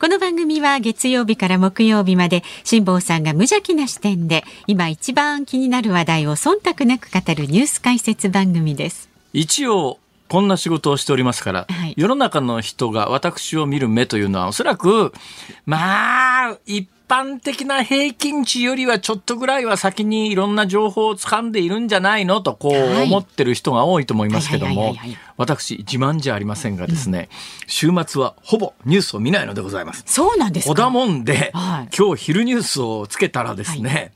この番組は月曜日から木曜日まで辛坊さんが無邪気な視点で今一番気になる話題を忖度なく語るニュース解説番組です。一応こんな仕事をしておりますから、はい、世の中の人が私を見る目というのはおそらくまあ一般的な平均値よりはちょっとぐらいは先にいろんな情報を掴んでいるんじゃないのとこう思ってる人が多いと思いますけども私自慢じゃありませんがですね、うん、週末はほぼニュースを見ないのでございます。そうなんですか。だもんで、はい、今日昼ニュースをつけたらですね、はい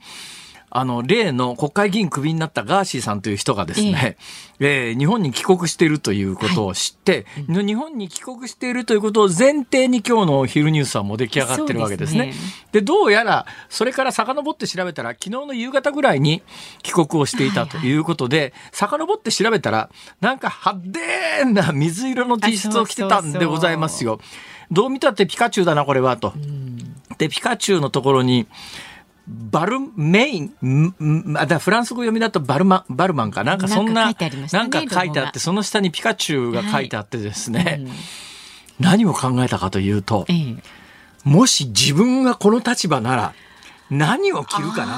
あの、例の国会議員クビになったガーシーさんという人がですね、えー、えー、日本に帰国しているということを知って、はい、日本に帰国しているということを前提に今日の昼ニュースはもう出来上がってるわけですね。で、ね、どうやら、それから遡って調べたら、昨日の夕方ぐらいに帰国をしていたということで、はいはい、遡って調べたら、なんか派手な水色の T シャツを着てたんでございますよ。どう見たってピカチュウだな、これは、と。で、ピカチュウのところに、バルメイン、だフランス語読みだとバルマバルマンかな？んかそんな、なんか書いてあって、その下にピカチュウが書いてあってですね、はい。うん、何を考えたかというと、ええ、もし自分がこの立場なら何を着るかな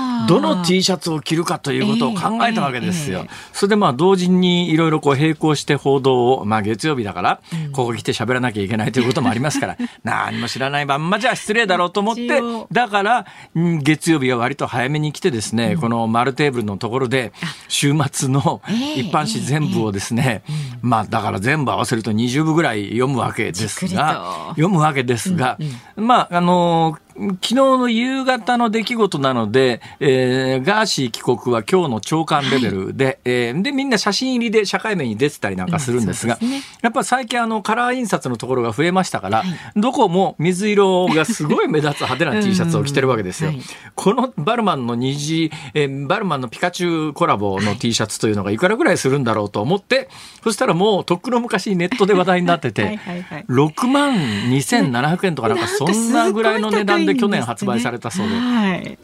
と。どの T シャツを着るかということを考えたわけですよ。それでまあ同時にいろいろこう並行して報道を、まあ月曜日だから、ここ来て喋らなきゃいけないということもありますから、何も知らないまんまじゃ失礼だろうと思って、だから、月曜日は割と早めに来てですね、この丸テーブルのところで、週末の一般紙全部をですね、まあだから全部合わせると20部ぐらい読むわけですが、読むわけですが、まああの昨日の夕方の出来事なので、えー、ガーシー帰国は今日の長官レベルで、はい、えー、で、みんな写真入りで社会面に出てたりなんかするんですが、うんすね、やっぱ最近あのカラー印刷のところが増えましたから、はい、どこも水色がすごい目立つ派手な T シャツを着てるわけですよ。はい、このバルマンの虹、えー、バルマンのピカチュウコラボの T シャツというのがいくらぐらいするんだろうと思って、そしたらもうとっくの昔ネットで話題になってて、はいはいはい、6万2700円とかなんかそんなぐらいの値段で去年発売されたそうで。はい。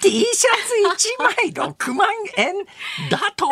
T シャツ1枚6万円だと、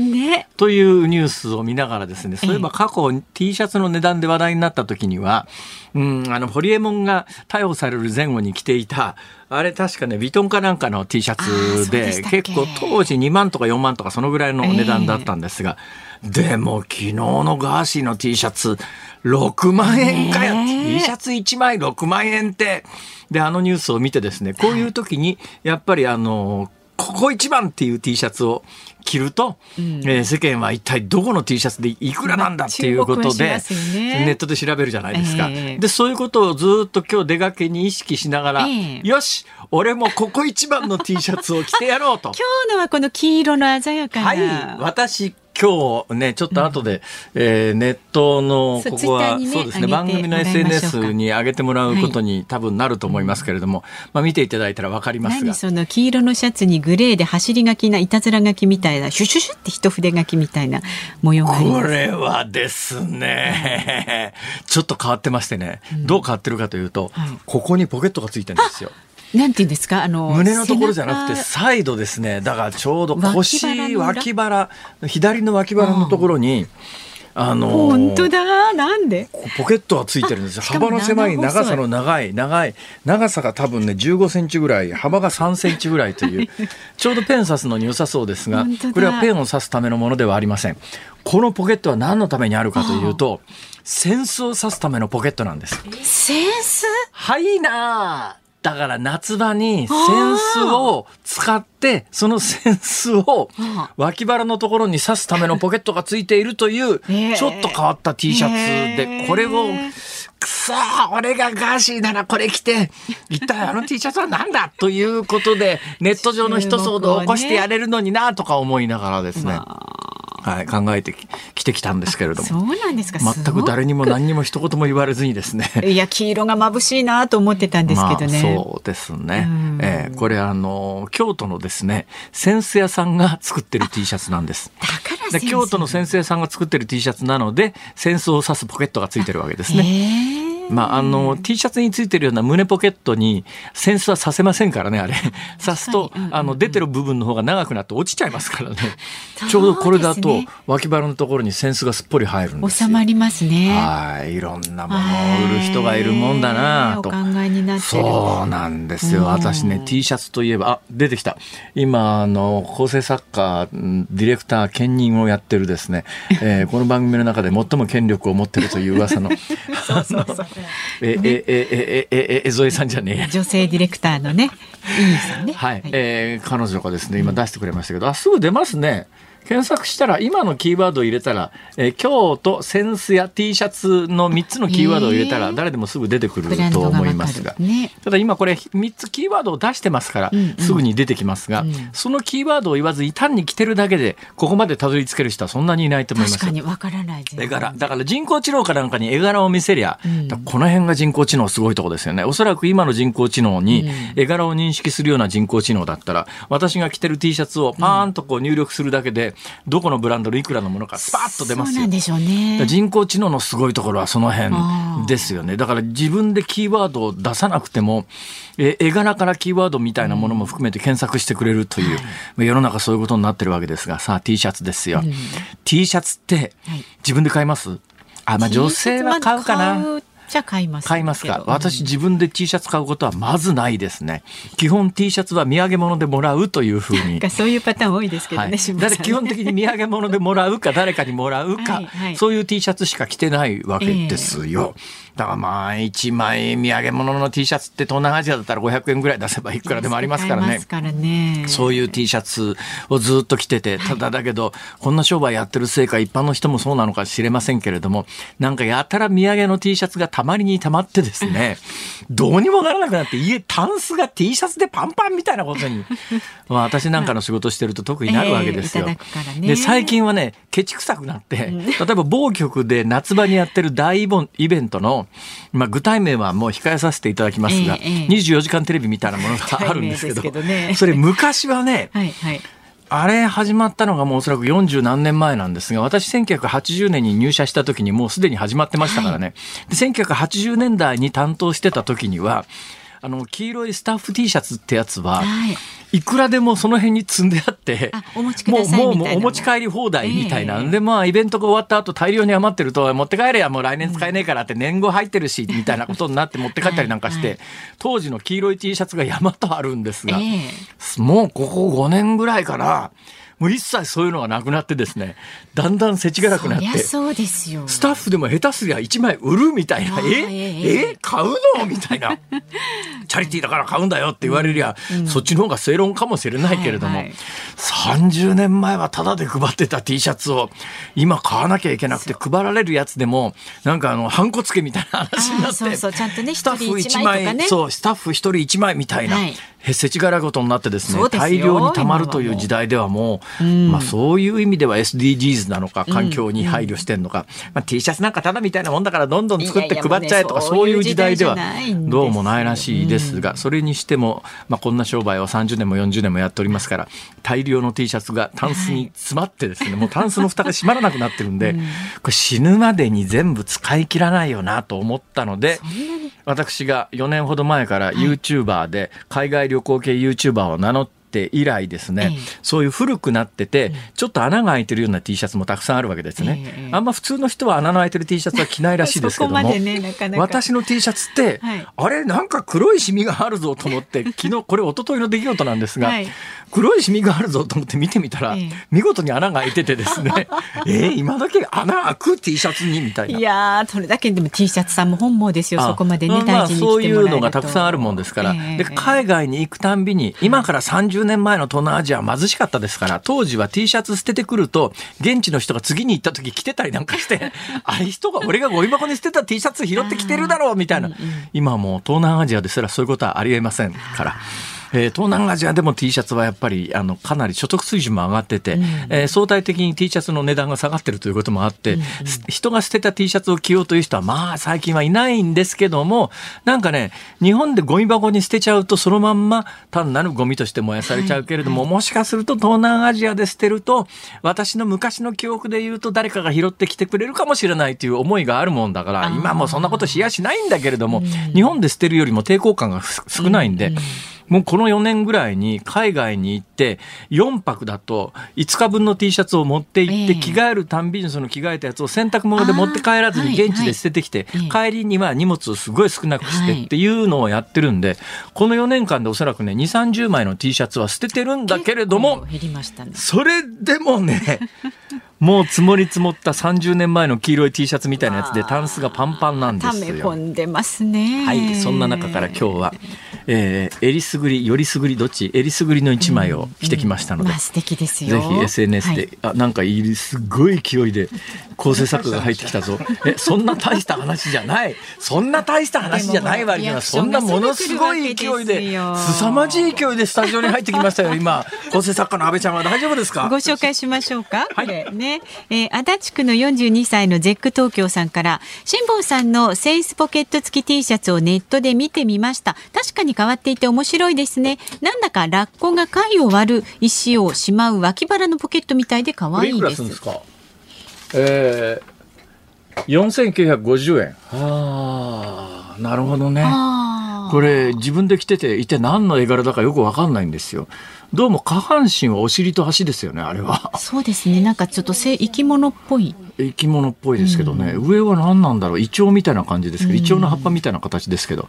ね、というニュースを見ながらですね、そういえば過去 T シャツの値段で話題になった時には、うん、あの、ホリエモンが逮捕される前後に着ていた、あれ確かね、ヴィトンかなんかの T シャツで、結構当時2万とか4万とかそのぐらいの値段だったんですが、えー、でも昨日のガーシーの T シャツ、6万円かよ、T シャツ1枚6万円って。で、あのニュースを見てですね、こういう時に、やっぱりあの、ここ一番っていう T シャツを着ると、うん、えー、世間は一体どこの T シャツでいくらなんだっていうことで、ね、ネットで調べるじゃないですか、えー、でそういうことをずっと今日出かけに意識しながら、えー、よし俺もここ一番の T シャツを着てやろうと。今日のはこの黄色の鮮やかな。はい私今日ね、ちょっと後で、うん、えー、ネットの、ここは、ね、そうですね、番組の SNS に上げてもらうことに多分なると思いますけれども、はい、まあ見ていただいたらわかりますが。何その黄色のシャツにグレーで走り書きな、いたずら書きみたいな、シュシュシュって一筆書きみたいな模様がこれはですね、ちょっと変わってましてね、うん、どう変わってるかというと、はい、ここにポケットがついてるんですよ。なんていうんですか？あの胸のところじゃなくてサイドですね。だからちょうど腰脇腹左の脇腹のところに、あのー、本当だ。なんで？ポケットがついてるんです幅の狭い長さの長い長い長さが多分ね15センチぐらい幅が3センチぐらいという ちょうどペン刺すのに良さそうですがこれはペンを刺すためのものではありません。このポケットは何のためにあるかというと扇子を刺すためのポケットなんです。扇子？はいなだから夏場に扇子を使って、その扇子を脇腹のところに刺すためのポケットがついているという、ちょっと変わった T シャツで、これを、くそ俺がガーシーならこれ着て、一体あの T シャツは何だということで、ネット上の一騒動を起こしてやれるのになとか思いながらですね。はい、考えてきてきたんですけれども。そうなんですか。全く誰にも何にも一言も言われずにですね。いや、黄色が眩しいなと思ってたんですけどね。まあ、そうですね。えー、これあの、京都のですね、センス屋さんが作ってる T シャツなんです。だからで京都の先生さんが作ってる T シャツなので戦争を指すポケットがついてるわけですね。まあ、あの T シャツについてるような胸ポケットにセンスはさせませんからねあれ。刺すと、あの出てる部分の方が長くなって落ちちゃいますからね。ちょうどこれだと脇腹のところにセンスがすっぽり入るんです収まりますね。はい。いろんなものを売る人がいるもんだなと。お考えになってそうなんですよ。私ね T シャツといえばあ出てきた。今あの構成作家ディレクター兼任をやってるですね、えー、この番組の中で最も権力を持ってるという噂の。そうそうそうえ、え、え、え、え、え、ぞえさんじゃねえ。女性ディレクターのね、いいさんね。はい。えー、彼女がですね、今出してくれましたけど、あ、すぐ出ますね。検索したら今のキーワードを入れたら、えー、京都センスや T シャツの3つのキーワードを入れたら誰でもすぐ出てくると思いますが、ね、ただ今これ3つキーワードを出してますから、すぐに出てきますが、うん。うん、そのキーワードを言わずに単に来てるだけでここまでたどり着ける人はそんなにいないと思います。確かにわからない絵柄。だから人工知能かなんかに絵柄を見せりゃ、うん、この辺が人工知能すごいとこですよね。おそらく今の人工知能に絵柄を認識するような人工知能だったら私が着てる T シャツをパーンとこう入力するだけでどこのブラランドのいくらのものかスパッと出ますよ。ね、人工知能のすごいところはその辺ですよね。だから自分でキーワードを出さなくても、え絵柄からキーワードみたいなものも含めて検索してくれるという、うん、世の中そういうことになってるわけですが、さあ T シャツですよ。うん、T シャツって自分で買います、あ、まあ女性は買うかな。じゃ買います買いますか。私自分で T シャツ買うことはまずないですね。基本 T シャツは土産物でもらうというふうに。そういうパターン多いですけどね、はい、ね基本的に土産物でもらうか誰かにもらうか、はいはい、そういう T シャツしか着てないわけですよ、えーだからまあ1枚土産物の T シャツって東南アジアだったら500円ぐらい出せばいくらでもありますからね。からねそういう T シャツをずっと着てて、ただだけど、こんな商売やってるせいか一般の人もそうなのか知れませんけれども、なんかやたら土産の T シャツがたまりにたまってですね、どうにもならなくなって家タンスが T シャツでパンパンみたいなことに、まあ、私なんかの仕事してると特になるわけですよ。えーね、で最近はねケチくさくなって、例えば某局で夏場にやってる大イベントのまあ、具体名はもう控えさせていただきますが、えー、24時間テレビみたいなものがあるんですけどけど、ね、それ昔はね、はいはい。あれ始まったのがもうおそらく40何年前なんですが、私1980年に入社した時にもうすでに始まってましたからね。はい、で1980年代に担当してた時には、あの、黄色いスタッフ T シャツってやつは、はいいくらでもその辺に積んであって、もう、もう、お持ち帰り放題みたいな。えー、で、まあ、イベントが終わった後大量に余ってると、持って帰れや、もう来年使えねえからって年号入ってるし、みたいなことになって持って帰ったりなんかして、当時の黄色い T シャツが山とあるんですが、えー、もうここ5年ぐらいから、もう一切そういうのがなくなってですねだんだん世知辛くなってそうですよ。スタッフでも下手すりゃ1枚売るみたいな。え？ええ買うの？みたいな。チャリティーだから買うんだよって言われりゃ、うん、そっちの方が正論かもしれないけれども、はいはい、30年前はタダで配ってた T シャツを今買わなきゃいけなくて配られるやつでもなんかあのハンコつけみたいな話になってそうそうちゃんとねスタッフ1枚、ね、そうスタッフ1人1枚みたいな、はい世知辛いことになってですね大量にたまるという時代ではもう、まあ、そういう意味では SDGs なのか環境に配慮してんのか、まあ、T シャツなんかただみたいなもんだからどんどん作って配っちゃえとかそういう時代ではどうもないらしいですがそれにしても、まあ、こんな商売を30年も40年もやっておりますから大量の T シャツがタンスに詰まってですね、もうタンスの蓋が閉まらなくなってるんで、これ死ぬまでに全部使い切らないよなと思ったので。私が4年ほど前から YouTuber で海外旅行系 YouTuber を名乗ってて以来ですね、えー、そういう古くなってて、ちょっと穴が開いてるような T シャツもたくさんあるわけですね、えー、あんま普通の人は穴の開いてる T シャツは着ないらしいですけども。ね、私の T シャツって、はい、あれなんか黒いシミがあるぞと思って昨日これ一昨日の出来事なんですが、はい、黒いシミがあるぞと思って見てみたら、えー、見事に穴が開いててですね。えー、今だけ穴開く T シャツにみたいな。いやそれだけでも T シャツさんも本望ですよそこまでね大事にそういうのがたくさんあるもんですから、で海外に行くたんびに今から30年前の東南アジアは貧しかったですから、当時は T シャツ捨ててくると、現地の人が次に行った時着てたりなんかして、あれ人が、俺がゴミ箱に捨てた T シャツ拾ってきてるだろうみたいな。今もう東南アジアですらそういうことはありえませんから。えー、東南アジアでも T シャツはやっぱりあのかなり所得水準も上がってて、うん、えー、相対的に T シャツの値段が下がってるということもあって、うんうん、人が捨てた T シャツを着ようという人はまあ最近はいないんですけどもなんかね日本でゴミ箱に捨てちゃうとそのまんま単なるゴミとして燃やされちゃうけれども、はいはい、もしかすると東南アジアで捨てると私の昔の記憶で言うと誰かが拾ってきてくれるかもしれないという思いがあるもんだから今もそんなことしやしないんだけれども、日本で捨てるよりも抵抗感が少ないんで。もうこの4年ぐらいに海外に行って4泊だと5日分の T シャツを持って行って着替えるたんびにその着替えたやつを洗濯物で持って帰らずに現地で捨ててきて帰りには荷物をすごい少なくしてってい。うのをやってるんでこの4年間でおそらくね2 3 0枚の T シャツは捨ててるんだけれどもそれでもね もう積もり積もった30年前の黄色い T シャツみたいなやつでタンスがパンパンなんですよ。込んでますね。はい、そんな中から今日は、えー、えりすぐり、よりすぐりどっち、えりすぐりの一枚を着てきましたので、うんうんまあ、素敵ですよ。ぜひ SNS で、はい、あなんかすごい勢いで構成作が入ってきたぞ。えそんな大した話じゃない。そんな大した話じゃない割にはそんなものすごい勢いで、凄まじい勢いでスタジオに入ってきましたよ。今 構成作家の安倍ちゃんは大丈夫ですか？ご紹介しましょうか。はい。ね。えー、足立区の42歳のゼック東京さんから辛坊さんのセンスポケット付き T シャツをネットで見てみました確かに変わっていて面白いですね。なんだかラッコが貝を割る石をしまう脇腹のポケットみたいで可愛いです。ですか？えー、4950円。ああなるほどね。これ自分で着てていて何の絵柄だかよくわかんないんですよ。どうも下半身はお尻と足ですよねあれは。そうですね。なんかちょっと生き物っぽい生き物っぽいですけどね、うん、上は何なんだろう。イチョウみたいな感じですけど、うん、イチョウの葉っぱみたいな形ですけど、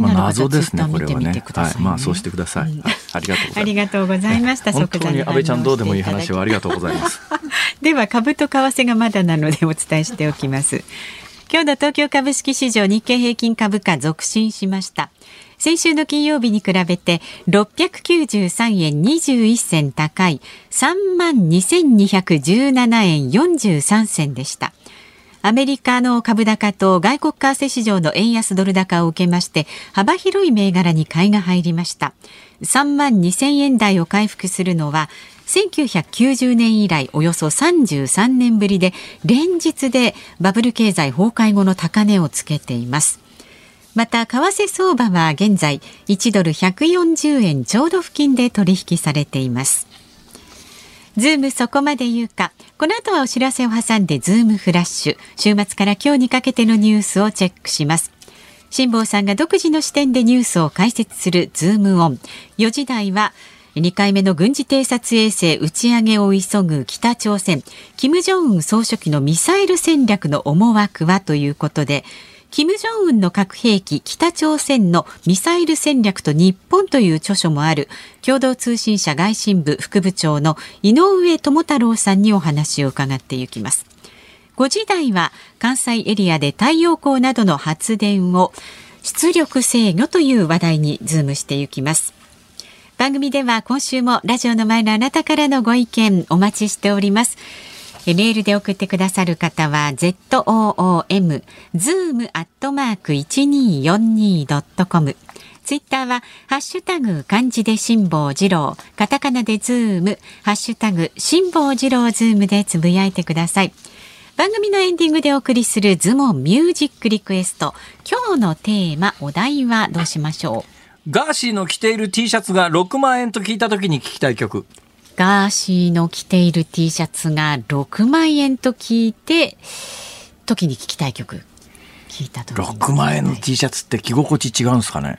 まあ、謎ですねこれはね、ね、はい、まあそうしてください、うん、ありがとうございます。ありがとうございました本当に安倍ちゃんどうでもいい話をありがとうございます。では株と為替がまだなのでお伝えしておきます。今日の東京株式市場日経平均株価続伸しました先週の金曜日に比べて693円21銭高い3万2217円43銭でした。アメリカの株高と外国為替市場の円安ドル高を受けまして幅広い銘柄に買いが入りました3万2000円台を回復するのは1990年以来およそ33年ぶりで連日でバブル経済崩壊後の高値をつけていますまた為替相場は現在1ドル140円ちょうど付近で取引されています。ズームそこまで言うか。この後はお知らせを挟んでズームフラッシュ。週末から今日にかけてのニュースをチェックします。辛坊さんが独自の視点でニュースを解説するズームオン。4時台は2回目の軍事偵察衛星打ち上げを急ぐ北朝鮮。金正恩総書記のミサイル戦略の思惑はということで金正恩の核兵器北朝鮮のミサイル戦略と日本という著書もある。共同通信社外信部副部長の井上智太郎さんにお話を伺っていきます。5時台は関西エリアで太陽光などの発電を出力制御という話題にズームしていきます。番組では今週もラジオの前のあなたからのご意見お待ちしております。メールで送ってくださる方は zoom zoom アットマーク一二四二ドットコム。ツイッターはハッシュタグ漢字で辛坊治郎、カタカナでズーム、ハッシュタグ辛坊治郎ズームでつぶやいてください。番組のエンディングでお送りするズームオンミュージックリクエスト。今日のテーマ、お題はどうしましょう？ガーシーの着ている T シャツが6万円と聞いた時に聞きたい曲。ガーシーの着ている T シャツが6万円と聞いて時に聞きたい曲聞いた時6万円の T シャツって着心地違うんですかね？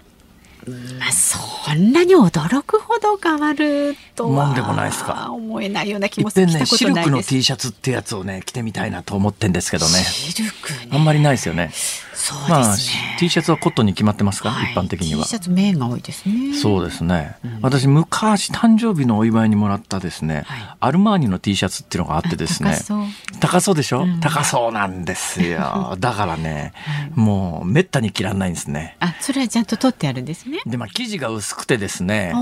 まあ、そんなに驚くほど変わるとはでもないですか。思えないような気もする、ね、シルクの T シャツってやつをね着てみたいなと思ってんですけどね。シルク、ね、あんまりないですよねそうですね、まあ、T シャツはコットンに決まってますか、はい、一般的には。T シャツ面が多いですね。そうですね、うん、私昔誕生日のお祝いにもらったですね、はい、アルマーニの T シャツっていうのがあってですね。高そうでしょ、うん、高そうなんですよ。だからね、もうめったに着らんないんですね。あそれはちゃんと取ってあるんですね。でまあ生地が薄くてですね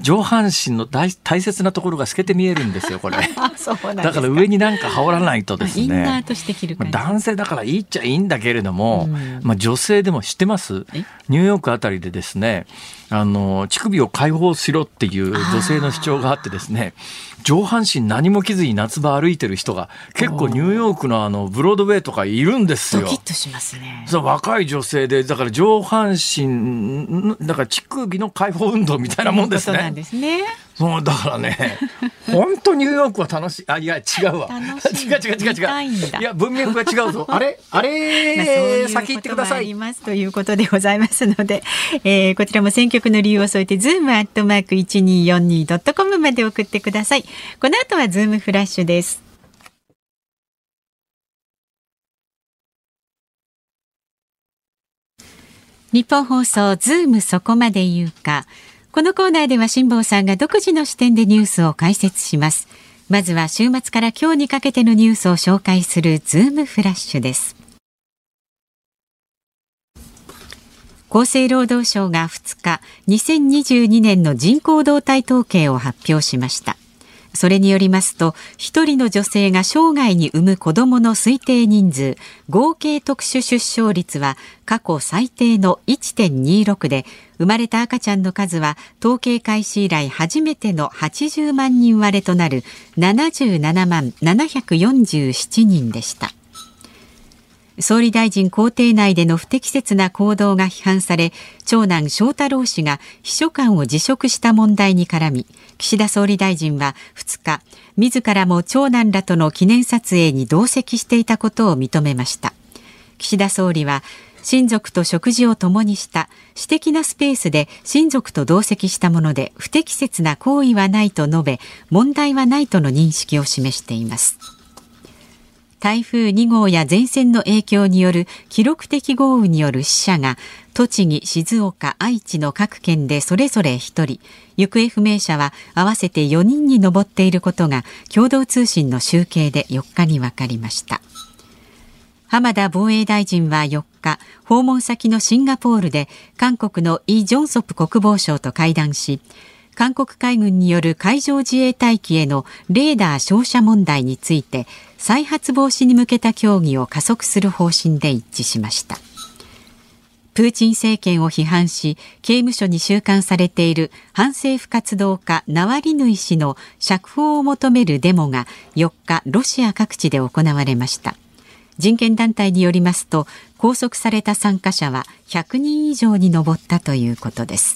上半身の大大切なところが透けて見えるんですよこれ。だから上になんか羽織らないとですね。インナーとして着る男性だからいいっちゃいいんだけれども、まあ、女性でも知ってます？ニューヨークあたりでですねあの乳首を解放しろっていう女性の主張があってですね上半身何も着ずに夏場歩いてる人が結構ニューヨークのあのブロードウェイとかいるんですよ。ドキッとしますね。そう若い女性でだから上半身だから乳首の解放運動みたいなもんですね。そうですね。そうだからね本当ニューヨークは楽しい。あいや違うわ。違う違う違う違う。いや文脈が違うぞ。あれ？あれ、まあ、う先行ってください。ますということでございますので、えー、こちらも選曲の理由を添えてズームアットマーク一二四二ドットコムまで送ってください。この後はズームフラッシュです。ニッポン放送ズームそこまで言うか。このコーナーでは辛坊さんが独自の視点でニュースを解説します。まずは週末から今日にかけてのニュースを紹介するズームフラッシュです。厚生労働省が2日、2022年の人口動態統計を発表しました。それによりますと1人の女性が生涯に産む子どもの推定人数合計特殊出生率は過去最低の1.26で生まれた赤ちゃんの数は統計開始以来初めての80万人割れとなる77万747人でした。総理大臣公邸内での不適切な行動が批判され長男翔太郎氏が秘書官を辞職した問題に絡み岸田総理大臣は2日自らも長男らとの記念撮影に同席していたことを認めました。岸田総理は親族と食事を共にした私的なスペースで親族と同席したもので不適切な行為はないと述べ問題はないとの認識を示しています。台風2号や前線の影響による記録的豪雨による死者が栃木、静岡、愛知の各県でそれぞれ1人。行方不明者は合わせて4人に上っていることが共同通信の集計で4日に分かりました。浜田防衛大臣は4日訪問先のシンガポールで韓国のイ・ジョンソプ国防相と会談し韓国海軍による海上自衛隊機へのレーダー照射問題について再発防止に向けた協議を加速する方針で一致しました。プーチン政権を批判し刑務所に収監されている反政府活動家ナワリヌイ氏の釈放を求めるデモが4日ロシア各地で行われました。人権団体によりますと拘束された参加者は100人以上に上ったということです。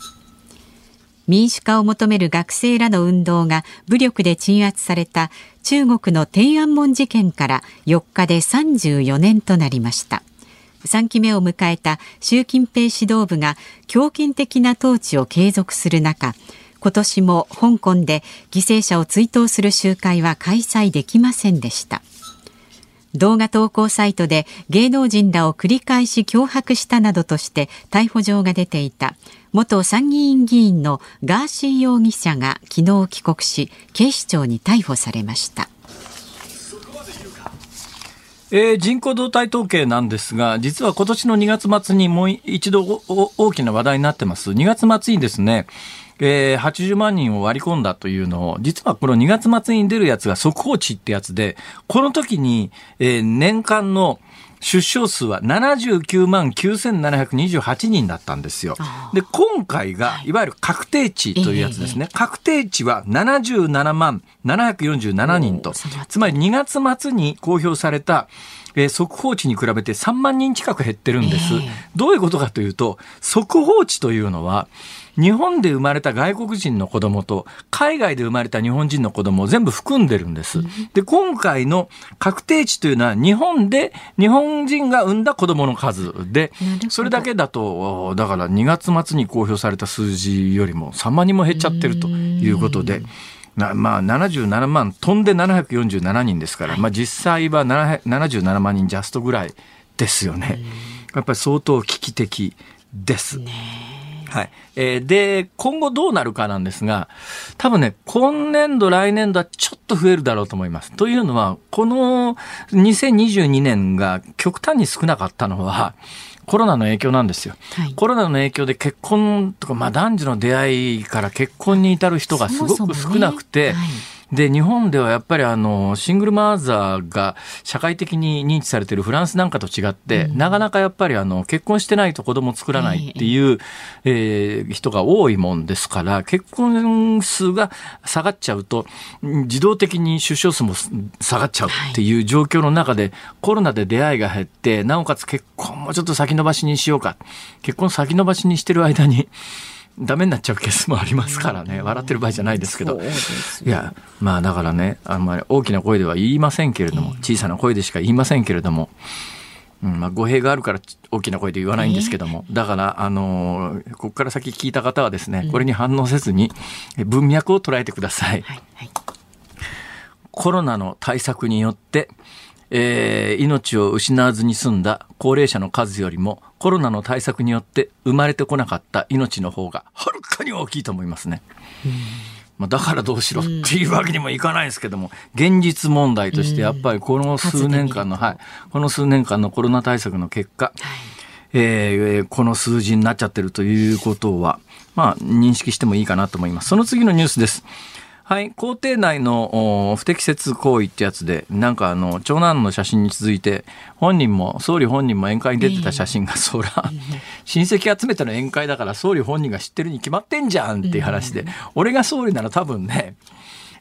民主化を求める学生らの運動が武力で鎮圧された中国の天安門事件から4日で34年となりました。3期目を迎えた習近平指導部が強権的な統治を継続する中今年も香港で犠牲者を追悼する集会は開催できませんでした。動画投稿サイトで芸能人らを繰り返し脅迫したなどとして逮捕状が出ていた元参議院議員のガーシー容疑者が昨日帰国し警視庁に逮捕されました。えー、人口動態統計なんですが、実は今年の2月末にもう一度大きな話題になってます。2月末にですね、えー、80万人を割り込んだというのを、実はこの2月末に出るやつが速報値ってやつで、この時に、えー、年間の出生数は79万9728人だったんですよ。で、今回が、いわゆる確定値というやつですね。確定値は77万747人と、つまり2月末に公表された、えー、速報値に比べて3万人近く減ってるんです。どういうことかというと、速報値というのは、日本で生まれた外国人の子供と海外で生まれた日本人の子供を全部含んでるんです。で、今回の確定値というのは日本で日本人が産んだ子供の数で、それだけだと、だから2月末に公表された数字よりも3万人も減っちゃってるということで、なまあ、77万飛んで747人ですから、まあ、実際は77万人ジャストぐらいですよね。やっぱり相当危機的です。ねはい。えー、で、今後どうなるかなんですが、多分ね、今年度、来年度はちょっと増えるだろうと思います。というのは、この2022年が極端に少なかったのは、コロナの影響なんですよ、はい、コロナの影響で結婚とか、まあ、男女の出会いから結婚に至る人がすごく少なくて、で、日本ではやっぱりあの、シングルマザーが社会的に認知されているフランスなんかと違って、うん、なかなかやっぱりあの、結婚してないと子供作らないっていう、えー、えー、人が多いもんですから、結婚数が下がっちゃうと、自動的に出生数も下がっちゃうっていう状況の中で、コロナで出会いが減って、なおかつ結婚もちょっと先延ばしにしようか。結婚先延ばしにしてる間に、ダメになっちゃうケースもありますからね、笑ってる場合じゃないですけど、いや、まあだからね、あんまり大きな声では言いませんけれども、小さな声でしか言いませんけれども、うんまあ、語弊があるから大きな声で言わないんですけども、だから、あのー、ここから先聞いた方はですね、これに反応せずに、文脈を捉えてください。はいはい、コロナの対策によって、えー、命を失わずに済んだ高齢者の数よりもコロナの対策によって生まれてこなかった命の方がはるかに大きいと思いますね。まあ、だからどうしろっていうわけにもいかないですけども、現実問題としてやっぱりこの数年間の、はい、この数年間のコロナ対策の結果、えー、この数字になっちゃってるということは、まあ、認識してもいいかなと思います。その次のニュースです。はい、校庭内の不適切行為ってやつで、なんかあの、長男の写真に続いて、本人も、総理本人も宴会に出てた写真が、そら、親戚集めての宴会だから総理本人が知ってるに決まってんじゃんっていう話で、俺が総理なら多分ね、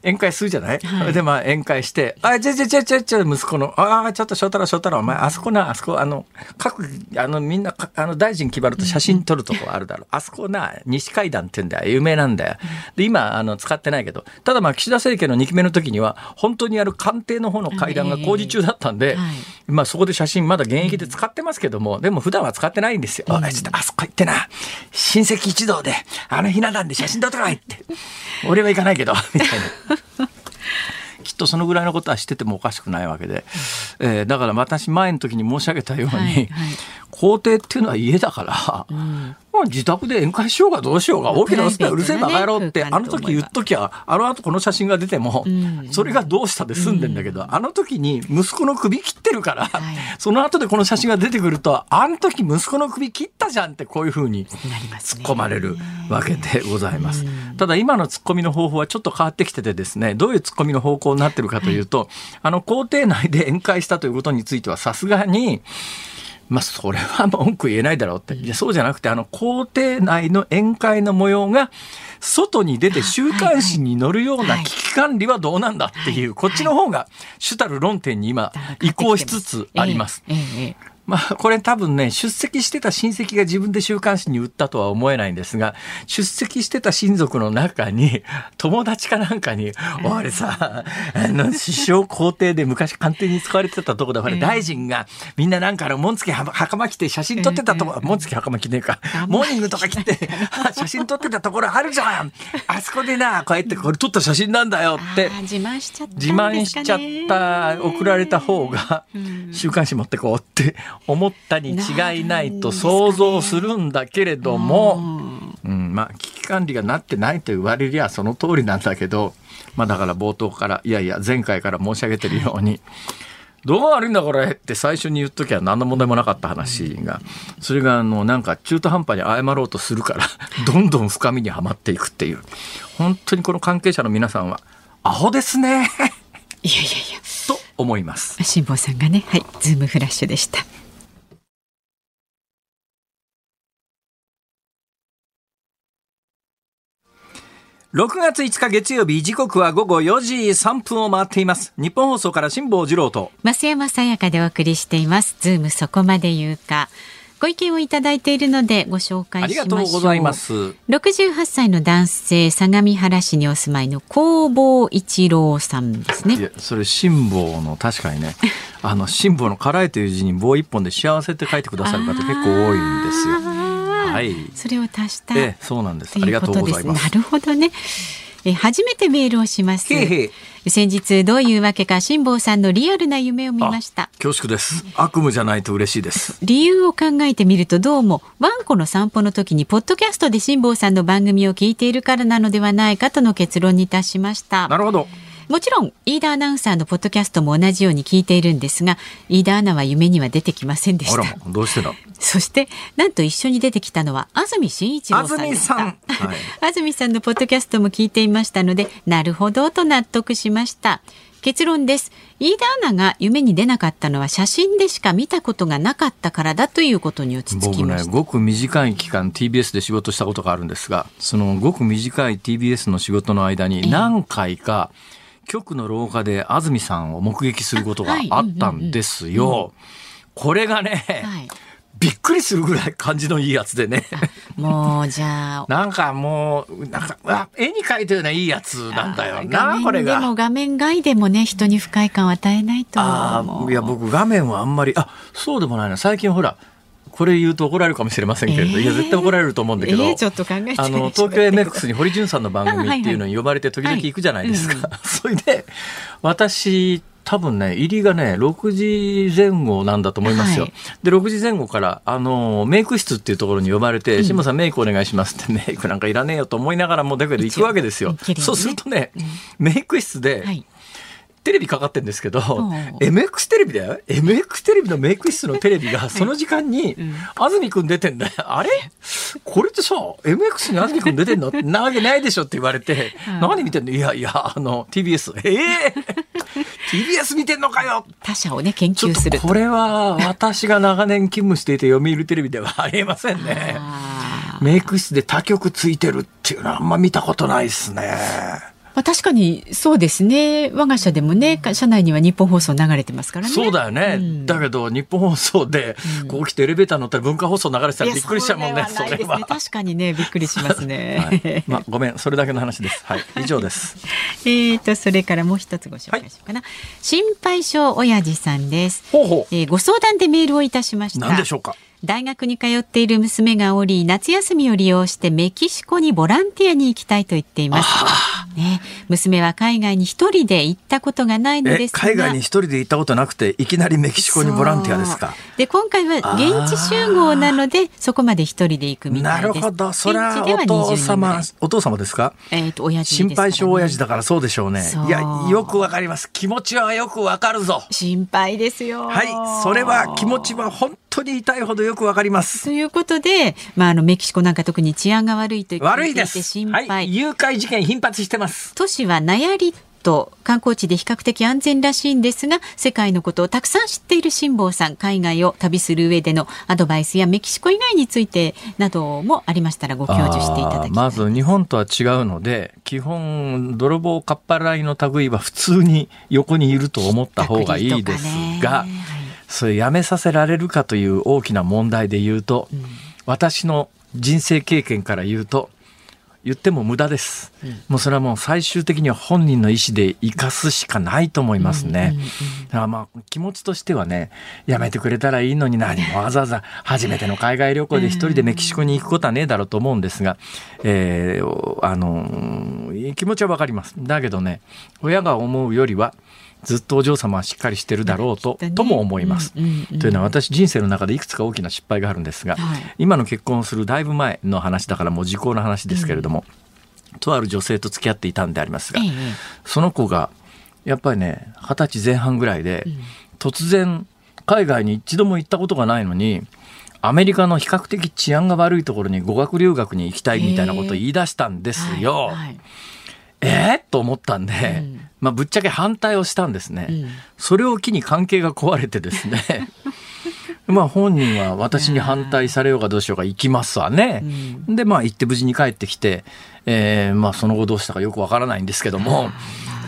宴会するじゃない、はい、でまあ宴会して「あちょちょちょちょちょ息子のああちょっと翔太郎翔太郎お前あそこなあそこあの各あのみんなあの大臣決まると写真撮るとこあるだろう。あそこな西海岸って言うんだよ。有名なんだよ。で今あの使ってないけど。ただまあ岸田政権の2期目の時には本当にある官邸の方の階段が工事中だったんで、はい、まあそこで写真まだ現役で使ってますけども、でも普段は使ってないんですよ。うん、ちょっとあそこ行ってな。親戚一同であのひな壇で写真撮ってこいって。俺は行かないけどみたいな。きっとそのぐらいのことはしててもおかしくないわけで、えー、だから私前の時に申し上げたように、はいはい、校庭っていうのは家だから、うん、まあ、自宅で宴会しようがどうしようが大きなうるせえバカ野郎って、あの時言っときゃあの後この写真が出ても、それがどうしたで済んでんだけど、あの時に息子の首切ってるから、その後でこの写真が出てくるとあの時息子の首切ったじゃんってこういうふうに突っ込まれるわけでございます。ただ今の突っ込みの方法はちょっと変わってきててですねどういう突っ込みの方向になってるかというと、あの校庭内で宴会したということについてはさすがにまあ、それは文句言えないだろうって。いや、そうじゃなくて、あの、校庭内の宴会の模様が、外に出て週刊誌に載るような危機管理はどうなんだっていう、こっちの方が主たる論点に今、移行しつつあります。まあ、これ多分ね、出席してた親戚が自分で週刊誌に売ったとは思えないんですが、出席してた親族の中に、友達かなんかに、俺さ、あの、首相公邸で昔官邸に使われてたとこだ、ほら、大臣が、みんななんかあの、紋付き袴着て写真撮ってたとこ、紋付き袴着ねえか、モーニングとか着て、写真撮ってたところあるじゃん。あそこでな、こうやってこれ撮った写真なんだよって、自慢しちゃった、自慢しちゃった、送られた方が、週刊誌持ってこうって思ったに違いないと想像するんだけれども、うん、まあ危機管理がなってないと言われりゃその通りなんだけど、まあだから冒頭からいやいや前回から申し上げてるように。どう悪いんだこれって最初に言っときゃ何の問題もなかった話が、それがあのなんか中途半端に謝ろうとするから どんどん深みにはまっていくっていう。本当にこの関係者の皆さんはアホですねいやいやいや。と思います。辛坊さんがねはいズームフラッシュでした6月5日月曜日時刻は午後4時3分を回っています。ニッポン放送から辛坊治郎と。増山さやかでお送りしています。ズームそこまで言うか。ご意見をいただいているのでご紹介しましょう。ありがとうございます。68歳の男性相模原市にお住まいの工房一郎さんですね。いやそれ辛抱の確かにね。あの辛抱の辛いという字に棒一本で幸せって書いてくださる方結構多いんですよ。はい、それを足した、えそうなんです。ありがとうございます。なるほどね。え初めてメールをします。へへ先日どういうわけか辛坊さんのリアルな夢を見ました恐縮です悪夢じゃないと嬉しいです理由を考えてみるとどうもワンコの散歩の時にポッドキャストで辛坊さんの番組を聞いているからなのではないかとの結論に達しましたなるほどもちろん飯田アナウンサーのポッドキャストも同じように聞いているんですが飯田アナは夢には出てきませんでした。どうしてだ？そしてなんと一緒に出てきたのは安住紳一郎さん安住さん、はい、安住さんのポッドキャストも聞いていましたのでなるほどと納得しました。結論です。飯田アナが夢に出なかったのは写真でしか見たことがなかったからだということに落ち着きました。僕ねごく短い期間 TBS で仕事したことがあるんですがそのごく短い TBS の仕事の間に何回か、局の廊下で安住さんを目撃することがあったんですよ。これがね、はいびっくりするぐらい感じのいいやつでね。もうじゃあ。なんかもう、なんか、絵に描いたようないいやつなんだよな、これが。でも画面外でもね、人に不快感を与えないと。ああ、いや、僕画面はあんまり、あ、そうでもないな。最近ほら、これ言うと怒られるかもしれませんけれど、えー、いや絶対怒られると思うんだけど、えー、ちょっと考えあの東京 MX に堀潤さんの番組っていうのに呼ばれて時々行くじゃないですか。はいはい、それで私多分ね、入りがね、6時前後なんだと思いますよ。はい、で、6時前後から、あの、メイク室っていうところに呼ばれて、志、う、麻、さんメイクお願いしますって、メイクなんかいらねえよと思いながらも、だけど行くわけですよ。ね、そうするとね、うん、メイク室で、はいテレビかかってるんですけど、MX テレビだよ。MX テレビのメイク室のテレビがその時間に安住君出てんだよ。あれ？これってさ MX に安住君出てんの？なわけないでしょって言われて、何見てんの？いやいやあの TBS ええー、TBS 見てんのかよ！他社をね研究するこれは私が長年勤務していて読売テレビではありえませんね。メイク室で他局ついてるっていうのはあんま見たことないですねまあ、確かにそうですね。我が社でもね社内には日本放送流れてますからね。そうだよね、うん、だけど日本放送でこう来てエレベーター乗ったら文化放送流れてたらびっくりしちゃうもんねそれは、ね、確かにねびっくりしますね、はい、まあごめんそれだけの話です。はい。以上です。えっとそれからもう一つご紹介しようかな、はい、心配性親父さんです。ほうほう、えー、ご相談でメールをいたしました。何でしょうか？大学に通っている娘がおり夏休みを利用してメキシコにボランティアに行きたいと言っています。ね、娘は海外に一人で行ったことがないのです海外に一人で行ったことなくていきなりメキシコにボランティアですか？で今回は現地集合なのでそこまで一人で行くみたいです。なるほど、それはお父様お父様ですか？えっ、ー、と親父、ね、心配性親父だからそうでしょうね。いやよくわかります。気持ちはよくわかるぞ。心配ですよ。はい、それは気持ちは本当に痛いほどよくわかります。ということで、まあ、あのメキシコなんか特に治安が悪いと悪いです。心配、はい、誘拐事件頻発してます。都市はナヤリと観光地で比較的安全らしいんですが世界のことをたくさん知っている辛坊さん海外を旅する上でのアドバイスやメキシコ以外についてなどもありましたらご教授していただきまず日本とは違うので基本泥棒かっぱらいの類は普通に横にいると思った方がいいですが。それやめさせられるかという大きな問題で言うと、うん、私の人生経験から言うと言っても無駄です、うん、もうそれはもう最終的には本人の意思で生かすしかないと思いますね、だからまあ気持ちとしてはねやめてくれたらいいのに何もわざわざ初めての海外旅行で一人でメキシコに行くことはねえだろうと思うんですが、えー、あの気持ちはわかります。だけどね親が思うよりはずっとお嬢様はしっかりしてるだろうとね、とも思います、うんうんうん。というのは私人生の中でいくつか大きな失敗があるんですが、はい、今の結婚をするだいぶ前の話だからもう時効の話ですけれども、うん、とある女性と付き合っていたんでありますが、ええ、その子がやっぱりね二十歳前半ぐらいで、うん、突然海外に一度も行ったことがないのにアメリカの比較的治安が悪いところに語学留学に行きたいみたいなことを言い出したんですよ。はいはい。え？ー、と思ったんで、うん、まあ、ぶっちゃけ反対をしたんですね、うん、それを機に関係が壊れてですね。まあ本人は私に反対されようがどうしようが行きますわね、うん、でまあ行って無事に帰ってきて、えー、まあその後どうしたかよくわからないんですけども、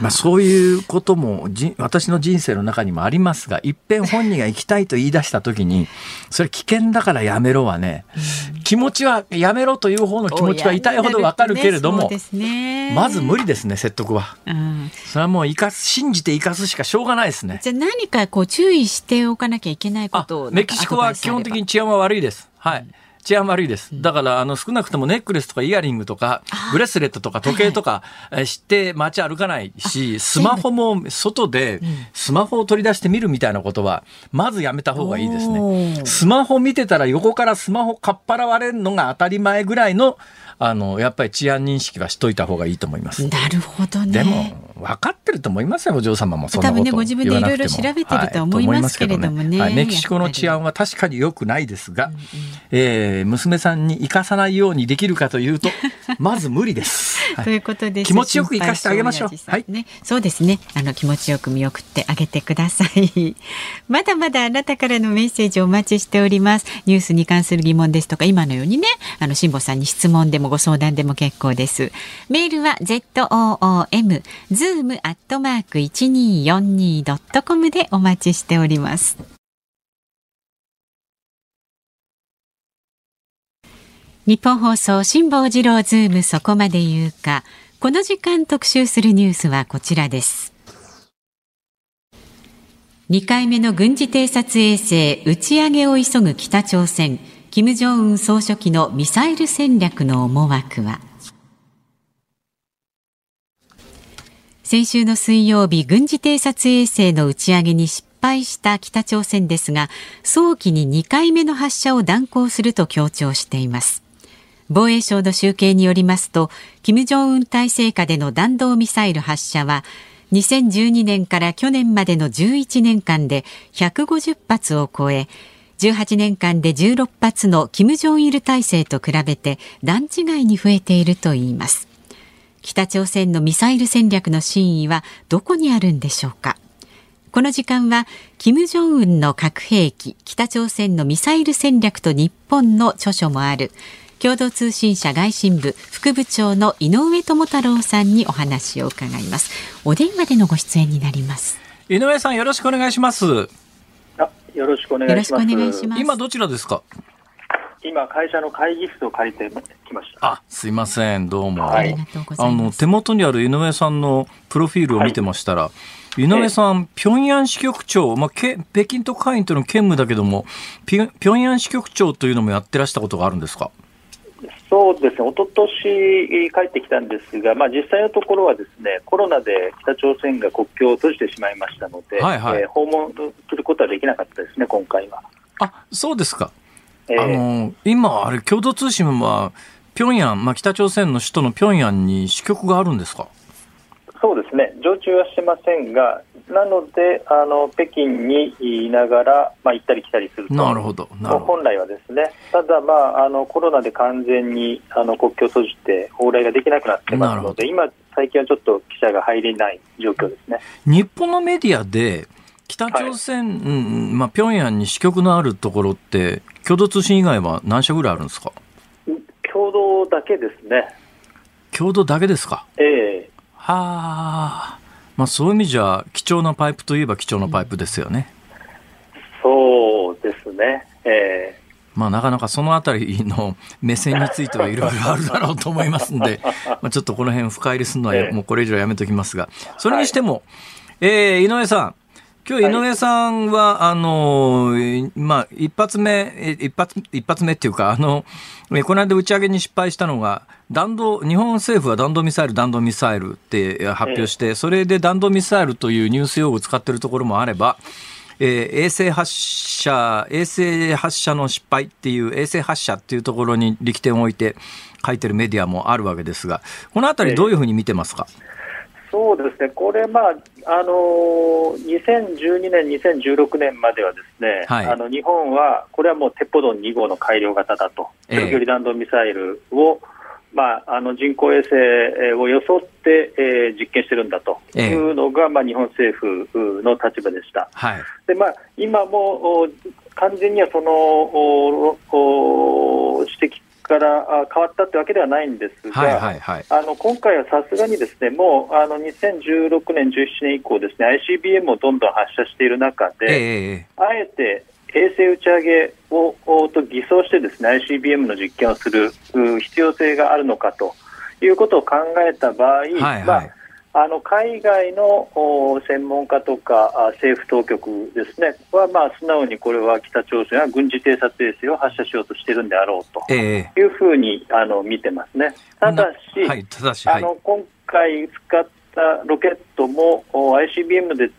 まあ、そういうことも私の人生の中にもありますがいっぺん本人が行きたいと言い出した時にそれ危険だからやめろはね、うん、気持ちはやめろという方の気持ちは痛いほどわかるけれども、ね、まず無理ですね説得は、うん、それはもう生かす信じて生かすしかしょうがないですね。じゃあ何かこう注意しておかなきゃいけないことをメキシコは基本的に治安は悪いです。はい、うん治安悪いです。だから、あの、少なくともネックレスとかイヤリングとか、ブレスレットとか時計とか、知って街歩かないし、スマホも外でスマホを取り出して見るみたいなことは、まずやめた方がいいですね。スマホ見てたら横からスマホかっぱらわれるのが当たり前ぐらいの、あのやっぱり治安認識はしといた方がいいと思います。なるほどね。でも分かってると思いますよお嬢様もそんなこと多分ねご自分でいろいろ調べてると思いますけれどもねはい、メキシコの治安は確かに良くないですが、うんうん、えー、娘さんに生かさないようにできるかというと まず無理です。はい、ということで気持ちよく生かしてあげましょう。はい、ね、そうですねあの気持ちよく見送ってあげてください。まだまだあなたからのメッセージお待ちしております。ニュースに関する疑問ですとか今のようにねあの辛坊さんに質問でもご相談でも結構です。メールは z o o m zoom アットマーク一二四二ドットコムでお待ちしております。日本放送辛坊治郎ズームそこまで言うか。この時間特集するニュースはこちらです。2回目の軍事偵察衛星打ち上げを急ぐ北朝鮮、金正恩総書記のミサイル戦略の思惑は先週の水曜日、軍事偵察衛星の打ち上げに失敗した北朝鮮ですが、早期に2回目の発射を断行すると強調しています。防衛省の集計によりますと、金正恩体制下での弾道ミサイル発射は、2012年から去年までの11年間で150発を超え、18年間で16発の金正日体制と比べて段違いに増えているといいます。北朝鮮のミサイル戦略の真意はどこにあるんでしょうか？この時間は金正恩の核兵器北朝鮮のミサイル戦略と日本の著書もある共同通信社外信部副部長の井上智太郎さんにお話を伺います。お電話でのご出演になります。井上さんよろしくお願いします。あよろしくお願いします。今どちらですか？今会社の会議室を借りてきました。あすいません。どうも、はい、あの手元にある井上さんのプロフィールを見てましたら、はい、井上さん、平壌支局長、まあ、け北京特派員との兼務だけども、平壌支局長というのもやってらしたことがあるんですか？そうですね、一昨年帰ってきたんですが、まあ、実際のところはですねコロナで北朝鮮が国境を閉じてしまいましたので、はいはい、えー、訪問することはできなかったですね、今回は。あそうですか、えー、あの今、あれ、共同通信は、平壌、まあ、北朝鮮の首都の平壌に支局があるんですか？そうですね、常駐はしてませんが、なので、あの北京にいながら、まあ、行ったり来たりすると、なるほど本来はですね、ただ、まあ、あのコロナで完全にあの国境を閉じて、往来ができなくなってますので、今、最近はちょっと記者が入れない状況ですね。日本のメディアで、北朝鮮、はい、うんまあ、平壌に支局のあるところって、共同通信以外は何社ぐらいあるんですか？共同だけですね。共同だけですか？ええ。はあ。まあ、そういう意味じゃ貴重なパイプといえば貴重なパイプですよね。そうですね、えーまあ、なかなかそのあたりの目線についてはいろいろあるだろうと思いますんで、まあちょっとこの辺深入りするのはもうこれ以上やめときますが、それにしても、えー、井上さん、今日井上さんは、はい、あの、まあ、一発目、一発、一発目っていうか、あの、この間打ち上げに失敗したのが、弾道、日本政府は弾道ミサイル、弾道ミサイルって発表して、それで弾道ミサイルというニュース用語を使っているところもあれば、えー、衛星発射、衛星発射の失敗っていう、衛星発射っていうところに力点を置いて書いてるメディアもあるわけですが、このあたりどういうふうに見てますか、えーそうですね、これ、まああの2012年、2016年まではですね、はい、あの日本は、これはもう鉄砲ドン2号の改良型だと、長距離弾道ミサイルを、まあ、あの人工衛星を装って、えー、実験してるんだというのが、まあ、日本政府の立場でした。はい、でまあ、今も完全にはその指摘から変わったってわけではないんですが、はいはいはい、あの今回はさすがにですねもうあの2016年、17年以降ですね ICBM をどんどん発射している中で、えー、あえて衛星打ち上げをと偽装してですね ICBM の実験をする必要性があるのかということを考えた場合、はいはい、まああの海外の専門家とか政府当局ですねは、まあ、素直にこれは北朝鮮は軍事偵察衛星を発射しようとしているんであろうというふうに、あの見てますね。ただし、はい、ただし、はい、あの今回使ったロケットも ICBM で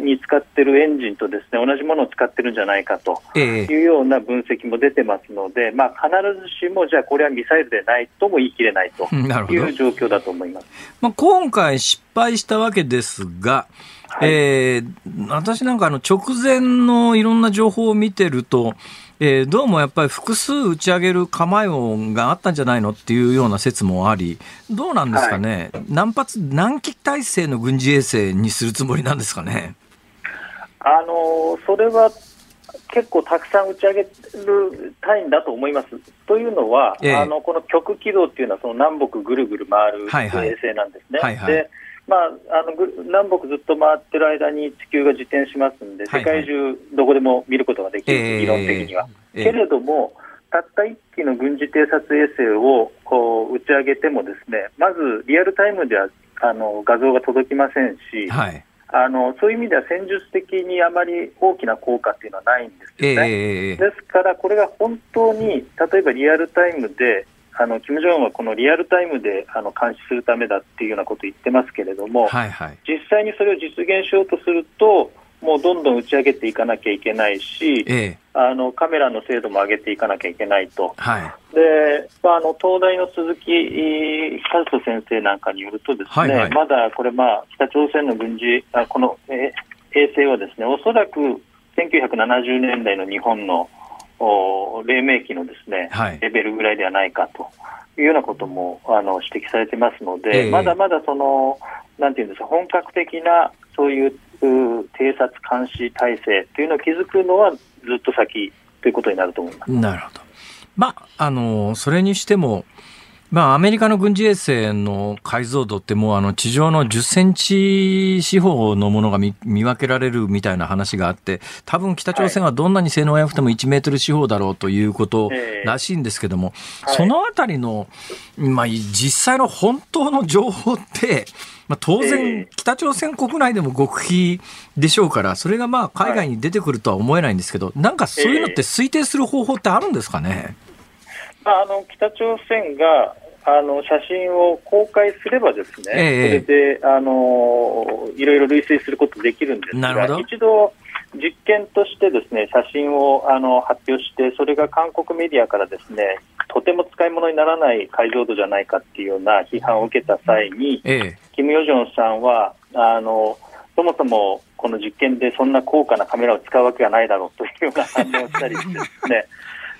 に使っているエンジンとですね同じものを使ってるんじゃないかというような分析も出てますので、まあ、必ずしもじゃあこれはミサイルでないとも言い切れないという状況だと思います、まあ、今回失敗したわけですが、はい、えー、私なんかあの直前のいろんな情報を見てると、えー、どうもやっぱり複数打ち上げる構え音があったんじゃないのっていうような説もあり、どうなんですかね、はい、何発、何機体制の軍事衛星にするつもりなんですかね？あのそれは結構たくさん打ち上げる単位だと思います。というのは、えー、あのこの極軌道っていうのはその南北ぐるぐる回る衛星なんですね。はいはい、でまあ、あの南北ずっと回ってる間に地球が自転しますんで、世界中どこでも見ることができる、理論的には。えー、けれども、たった1機の軍事偵察衛星をこう打ち上げても、ですねまずリアルタイムではあの画像が届きませんし、はい、あのそういう意味では戦術的にあまり大きな効果っていうのはないんですよね。えー、ですから、これが本当に例えばリアルタイムであの金正恩はこのリアルタイムであの監視するためだっていうようなことを言ってますけれども、はいはい、実際にそれを実現しようとすると、もうどんどん打ち上げていかなきゃいけないし、ええ、あのカメラの精度も上げていかなきゃいけないと、はい、でまあ、あの東大の鈴木和人先生なんかによると、ですね、はいはい、まだこれ、まあ、北朝鮮の軍事、あこの、え衛星はですねおそらく1970年代の日本の黎明期のですね、はい、レベルぐらいではないかというようなこともあの指摘されてますので、えー、まだまだその、なんていうんですか、本格的なそういう偵察監視体制というのを築くのはずっと先ということになると思います。なるほど。まあ、あの、それにしても、まあ、アメリカの軍事衛星の解像度ってもうあの地上の10センチ四方のものが見分けられるみたいな話があって、多分北朝鮮はどんなに性能が良くても1メートル四方だろうということらしいんですけども、そのあたりの、まあ、実際の本当の情報って、まあ、当然、北朝鮮国内でも極秘でしょうから、それがまあ海外に出てくるとは思えないんですけど、なんかそういうのって推定する方法ってあるんですかね？あの北朝鮮があの写真を公開すればですね、ええ、それであのいろいろ類推することできるんですが、一度実験としてですね写真をあの発表して、それが韓国メディアからですねとても使い物にならない解像度じゃないかっていうような批判を受けた際に、ええ、キム・ヨジョンさんはあのそもそもこの実験でそんな高価なカメラを使うわけがないだろうというような反応をしたりしてですね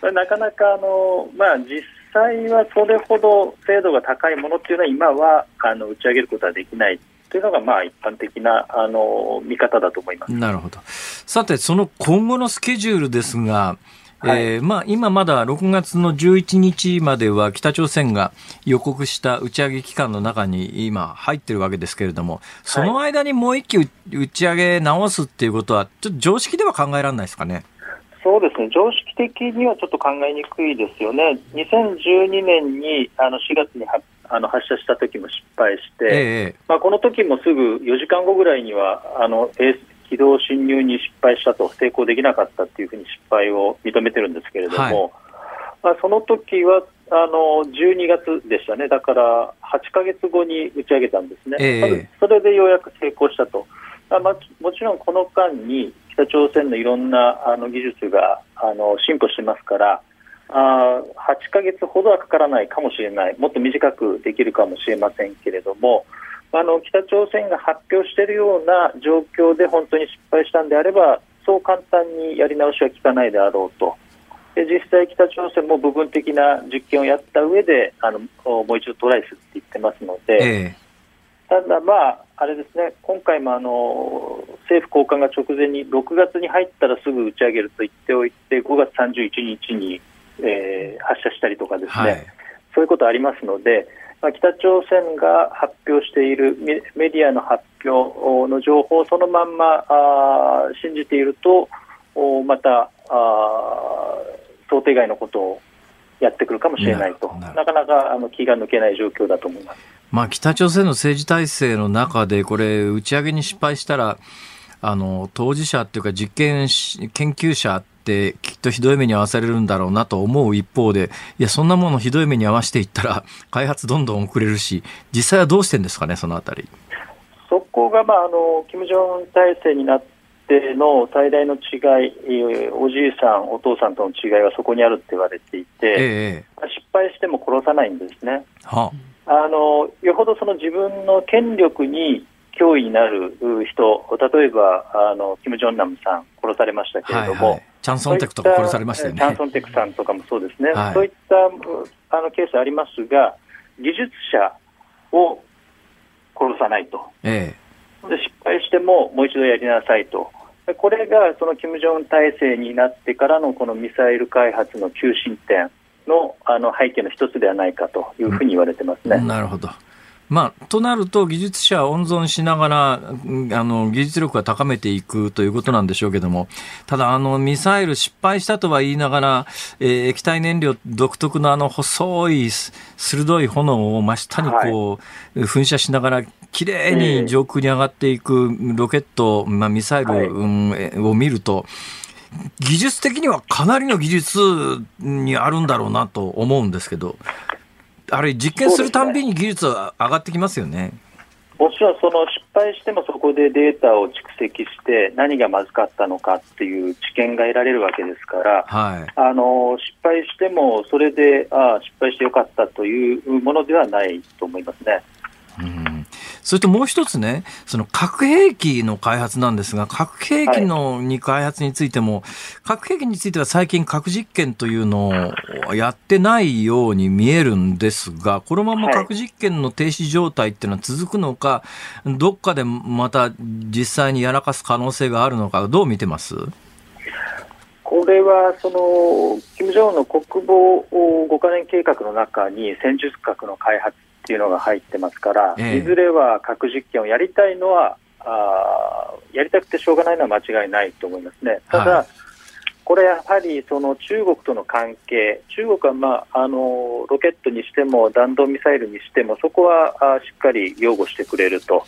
なかなかあの、まあ、実際はそれほど精度が高いものっていうのは今はあの打ち上げることはできないというのがまあ一般的なあの見方だと思います。なるほど。さて、その今後のスケジュールですが、はい、えー、まあ、今まだ6月の11日までは北朝鮮が予告した打ち上げ期間の中に今入ってるわけですけれども、その間にもう一機打ち上げ直すっていうことは、ちょっと常識では考えられないですかね？そうですね、常識的にはちょっと考えにくいですよね、2012年にあの4月にあの発射した時も失敗して、えまあ、この時もすぐ4時間後ぐらいにはあの軌道侵入に失敗したと、成功できなかったというふうに失敗を認めてるんですけれども、はい、まあ、その時はあの12月でしたね、だから8か月後に打ち上げたんですね、えそれでようやく成功したと。まあ、もちろんこの間に北朝鮮のいろんなあの技術があの進歩してますからあ8ヶ月ほどはかからないかもしれないもっと短くできるかもしれませんけれどもあの北朝鮮が発表しているような状況で本当に失敗したんであればそう簡単にやり直しは効かないであろうと。で実際、北朝鮮も部分的な実験をやった上であのもう一度トライするって言ってますので、えただ、まあ、あれですね、今回もあの政府高官が直前に6月に入ったらすぐ打ち上げると言っておいて、5月31日に、えー、発射したりとかですね、はい、そういうことありますので、まあ、北朝鮮が発表しているメディアの発表の情報をそのまんまあ信じていると、またあ想定外のことをやってくるかもしれないと、なかなかあの気が抜けない状況だと思います。まあ、北朝鮮の政治体制の中で、これ、打ち上げに失敗したら、あの当事者っていうか、実験研究者ってきっとひどい目に遭わされるんだろうなと思う一方で、いや、そんなものひどい目に遭わせていったら、開発どんどん遅れるし、実際はどうしてんですかね、そのあたり。そこが、まあ、あの金正恩体制になっての最大の違い、おじいさん、お父さんとの違いはそこにあるって言われていて、えー、失敗しても殺さないんですね。はあのよほどその自分の権力に脅威になる人、例えばあのキム・ジョンナムさん、殺されましたけれども、はいはい、チャンソンテクとか殺されましたよね。チャンソンテクさんとかもそうですね、はい、そういったあのケースありますが、技術者を殺さないと、ええ、で失敗してももう一度やりなさいと、これがその金正恩体制になってからのこのミサイル開発の急進展のあの背景の一つではないかというふうに言われてますね。うん、なるほど。まあ、となると、技術者を温存しながら、あの、技術力を高めていくということなんでしょうけども、ただ、あの、ミサイル失敗したとは言いながら、えー、液体燃料独特のあの、細い、鋭い炎を真下にこう、はい、噴射しながら、きれいに上空に上がっていくロケット、まあ、ミサイル、を見ると、技術的にはかなりの技術にあるんだろうなと思うんですけど、あれ、実験するたんびに技術は上がってきますよね。もちろんその失敗してもそこでデータを蓄積して何がまずかったのかっていう知見が得られるわけですから、はい、あの失敗してもそれでああ失敗してよかったというものではないと思いますね。うんそれともう一つね、その核兵器の開発なんですが、核兵器のに開発についても、核兵器については最近核実験というのをやってないように見えるんですが、このまま核実験の停止状態っていうのは続くのか、どっかでまた実際にやらかす可能性があるのか、どう見てます？これはその金正恩の国防5か年計画の中に戦術核の開発っていうのが入ってますから、えいずれは核実験をやりたいのはあ、やりたくてしょうがないのは間違いないと思いますね。ただ、はい、これやはりその中国との関係、中国は、まあ、あのロケットにしても弾道ミサイルにしても、そこはあしっかり擁護してくれると。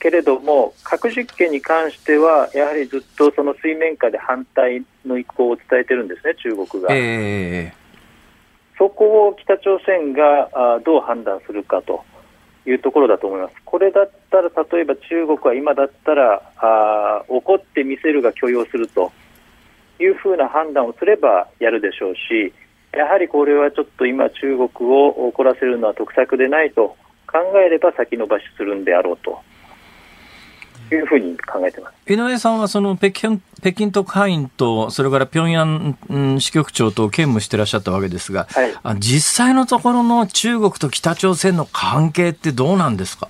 けれども、核実験に関しては、やはりずっとその水面下で反対の意向を伝えてるんですね、中国が。えーそこを北朝鮮がどう判断するかというところだと思います。これだったら、例えば中国は今だったら、あ怒って見せるが許容するというふうな判断をすればやるでしょうし、やはりこれはちょっと今、中国を怒らせるのは得策でないと考えれば先延ばしするんであろうと。いうふうに考えてます。井上さんはその北京北京特派員と、それから平壌支局長と兼務してらっしゃったわけですが、はい、実際のところの中国と北朝鮮の関係ってどうなんですか？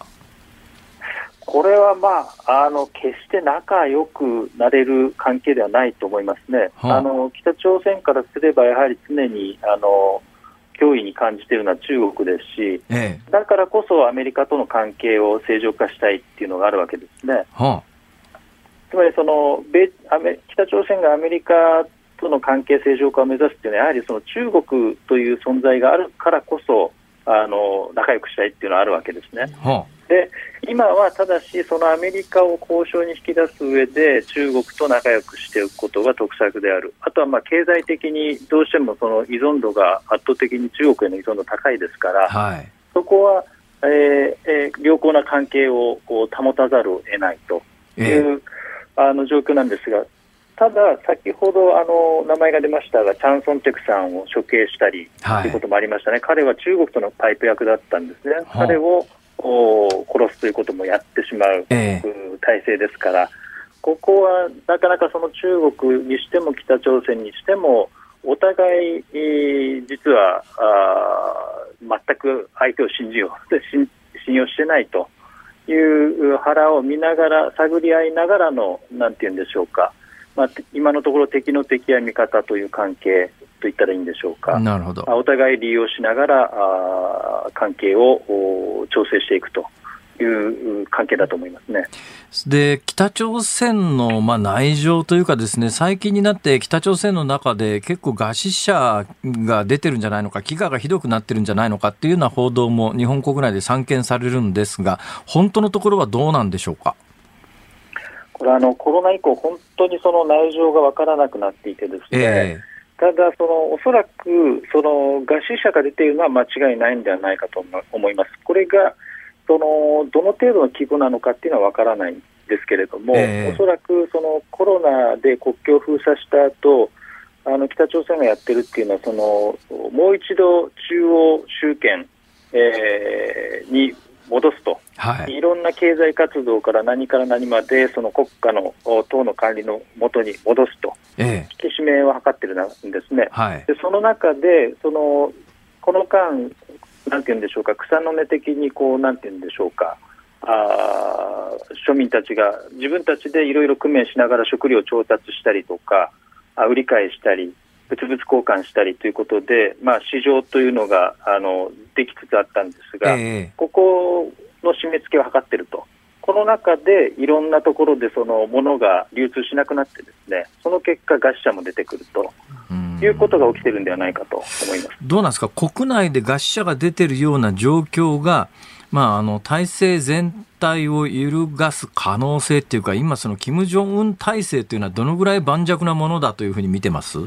これは、まあ、あの決して仲良くなれる関係ではないと思いますね、はあ、あの北朝鮮からすれば、やはり常にあの脅威に感じているのは中国ですし、ええ、だからこそアメリカとの関係を正常化したいっていうのがあるわけですね。はあ、つまりその米アメ、北朝鮮がアメリカとの関係正常化を目指すっていうのは、やはりその中国という存在があるからこそ、あの仲良くしたいっていうのはあるわけですね。はあで今はただし、そのアメリカを交渉に引き出す上で中国と仲良くしておくことが得策である、あとはまあ経済的にどうしてもその依存度が圧倒的に中国への依存度高いですから、はい、そこは、えーえー、良好な関係をこう保たざるを得ないという、えー、あの状況なんですが、ただ、先ほどあの名前が出ましたが、チャン・ソンテクさんを処刑したりということもありましたね、彼は中国とのパイプ役だったんですね。彼を殺すということもやってしまう体制ですから、ここはなかなかその中国にしても北朝鮮にしても、お互い、実はあ全く相手を信じよう 信用してないという腹を見ながら、探り合いながらの、なんていうんでしょうか、まあ、今のところ敵の敵や味方という関係と言ったらいいんでしょうか、なるほどお互い利用しながらあ関係を調整していくという関係だと思いますね。で、北朝鮮の、まあ、内情というかですね、最近になって北朝鮮の中で結構餓死者が出てるんじゃないのか、飢餓がひどくなってるんじゃないのかっていうような報道も日本国内で散見されるんですが、本当のところはどうなんでしょうか？これあのコロナ以降、本当にその内情が分からなくなっていてですね、えーただ、そのおそらくその餓死者が出ているのは間違いないんではないかと思います。これがそのどの程度の規模なのかっていうのは分からないんですけれども、えー、おそらくそのコロナで国境を封鎖した後あの北朝鮮がやってるっていうのはそのもう一度中央集権、えー、に戻すと、はい、いろんな経済活動から何から何までその国家の党の管理のもとに戻すと、え引き締めを図ってるんですね、はい、でその中でそのこの間、なんていうんでしょうか、草の根的にこう、なんていうんでしょうか、あ庶民たちが自分たちでいろいろ工面しながら食料を調達したりとか、あ売り買いしたり、物々交換したりということで、まあ、市場というのがあのできつつあったんですが、えー、ここの締め付けを図っていると、この中でいろんなところでその物が流通しなくなって、ですねその結果、餓死者も出てくると。いうことが起きてるんではないかと思います。どうなんですか、国内で餓死者が出てるような状況が、まあ、あの体制全体を揺るがす可能性っていうか、今、その金正恩体制というのは、どのぐらい盤石なものだというふうに見てます？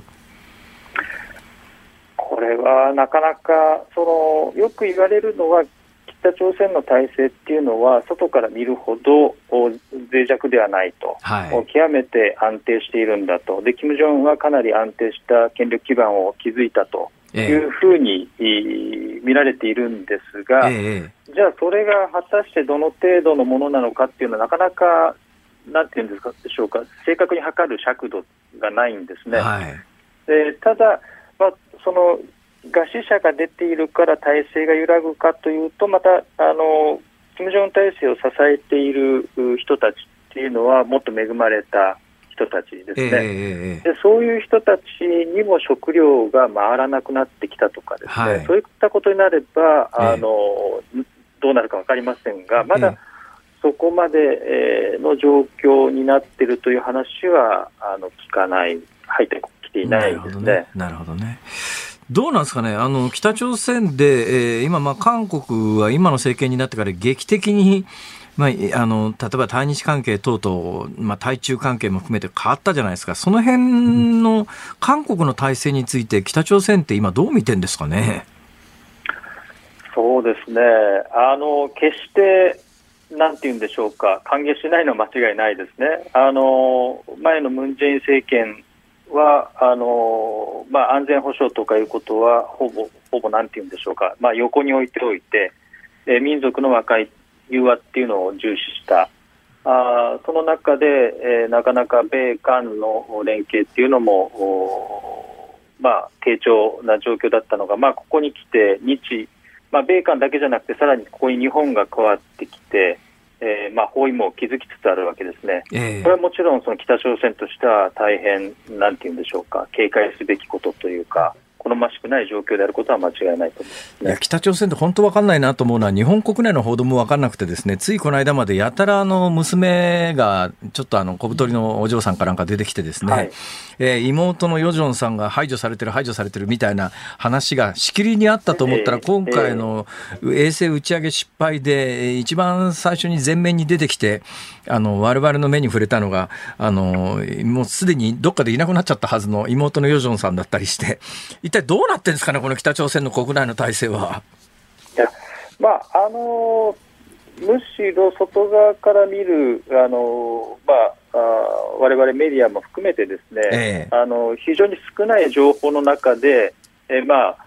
これはなかなかそのよく言われるのは北朝鮮の体制っていうのは外から見るほど脆弱ではないと、はい、極めて安定しているんだと。で金正恩はかなり安定した権力基盤を築いたというふうに、えー、見られているんですが、えー、じゃあそれが果たしてどの程度のものなのかっていうのはなかなかなんていうんですかでしょうか。正確に測る尺度がないんですね。はい、でただ、まあ、その餓死者が出ているから体制が揺らぐかというと、また、あの、金正恩体制を支えている人たちっていうのは、もっと恵まれた人たちですね、えー、でそういう人たちにも食料が回らなくなってきたとかですね、はい、そういったことになれば、あの、えー、どうなるか分かりませんが、まだ、そこまでの状況になっているという話はあの聞かない、入ってきていないですね。なるほどね。どうなんですかね、あの北朝鮮で、えー、今、まあ、韓国は今の政権になってから劇的に、まあ、あの例えば対日関係等々、まあ、対中関係も含めて変わったじゃないですか、その辺の韓国の体制について、北朝鮮って今、どう見てんですかね？そうですねあの決してなんて言うんでしょうか、歓迎しないのは間違いないですね。あの前のムン・ジェイン政権はあのまあ、安全保障とかいうことはほぼ、ほぼなんていうんでしょうか、まあ、横に置いておいて、えー、民族の和解、融和っていうのを重視した、あその中で、えー、なかなか米韓の連携っていうのも、まあ、低調な状況だったのが、まあ、ここに来て日、まあ、米韓だけじゃなくて、さらにここに日本が加わってきて、えーまあ、包囲網を築きつつあるわけですね、えー、これはもちろんその北朝鮮としては大変、なんていうんでしょうか、警戒すべきことというか、好ましくない状況であることは間違いないと思います、ね、いや北朝鮮って本当分かんないなと思うのは、日本国内の報道も分からなくて、ですねついこの間までやたらあの娘がちょっとあの小太りのお嬢さんかなんか出てきて、ですね、はい、えー、妹のヨジョンさんが排除されてる、排除されてるみたいな話がしきりにあったと思ったら、今回の衛星打ち上げ失敗で、一番最初に前面に出てきて、あの我々の目に触れたのが、あのもうすでにどっかでいなくなっちゃったはずの妹のヨジョンさんだったりして、一体どうなってるんですかね、この北朝鮮の国内の体制は。いやまああのむしろ外側から見る、あのまあ、われわれメディアも含めてですね、ええ、あの非常に少ない情報の中で、えまあ、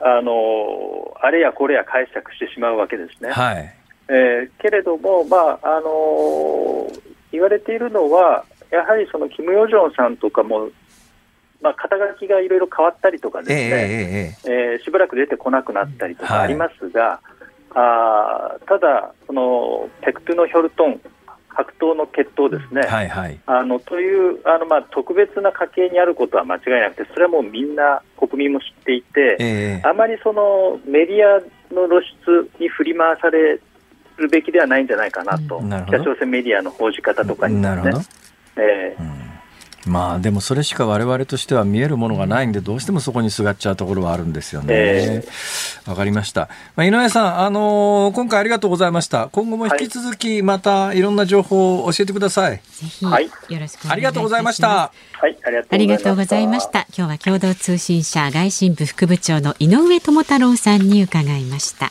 あのあれやこれや解釈してしまうわけですね。はいえー、けれども、まああの言われているのは、やはりそのキム・ヨジョンさんとかもまあ、肩書きがいろいろ変わったりとかですね、えー、えー、しばらく出てこなくなったりとかありますが、はい、あただ、そのペクトゥのヒョルトン、格闘の血統ですね、はいはい、あのというあの、まあ、特別な家系にあることは間違いなくて、それはもうみんな国民も知っていて、えー、あまりそのメディアの露出に振り回されるべきではないんじゃないかなと、な北朝鮮メディアの報じ方とかにですね。えー、うんまあでもそれしか我々としては見えるものがないんで、どうしてもそこにすがっちゃうところはあるんですよね。わ、えー、かりました。まあ、井上さん、あのー、今回ありがとうございました。今後も引き続き、またいろんな情報を教えてください。ぜひ、はい、よろしくお願いします。ありがとうございました。はい、ありがとうございました。今日は共同通信社外信部副部長の井上智太郎さんに伺いました。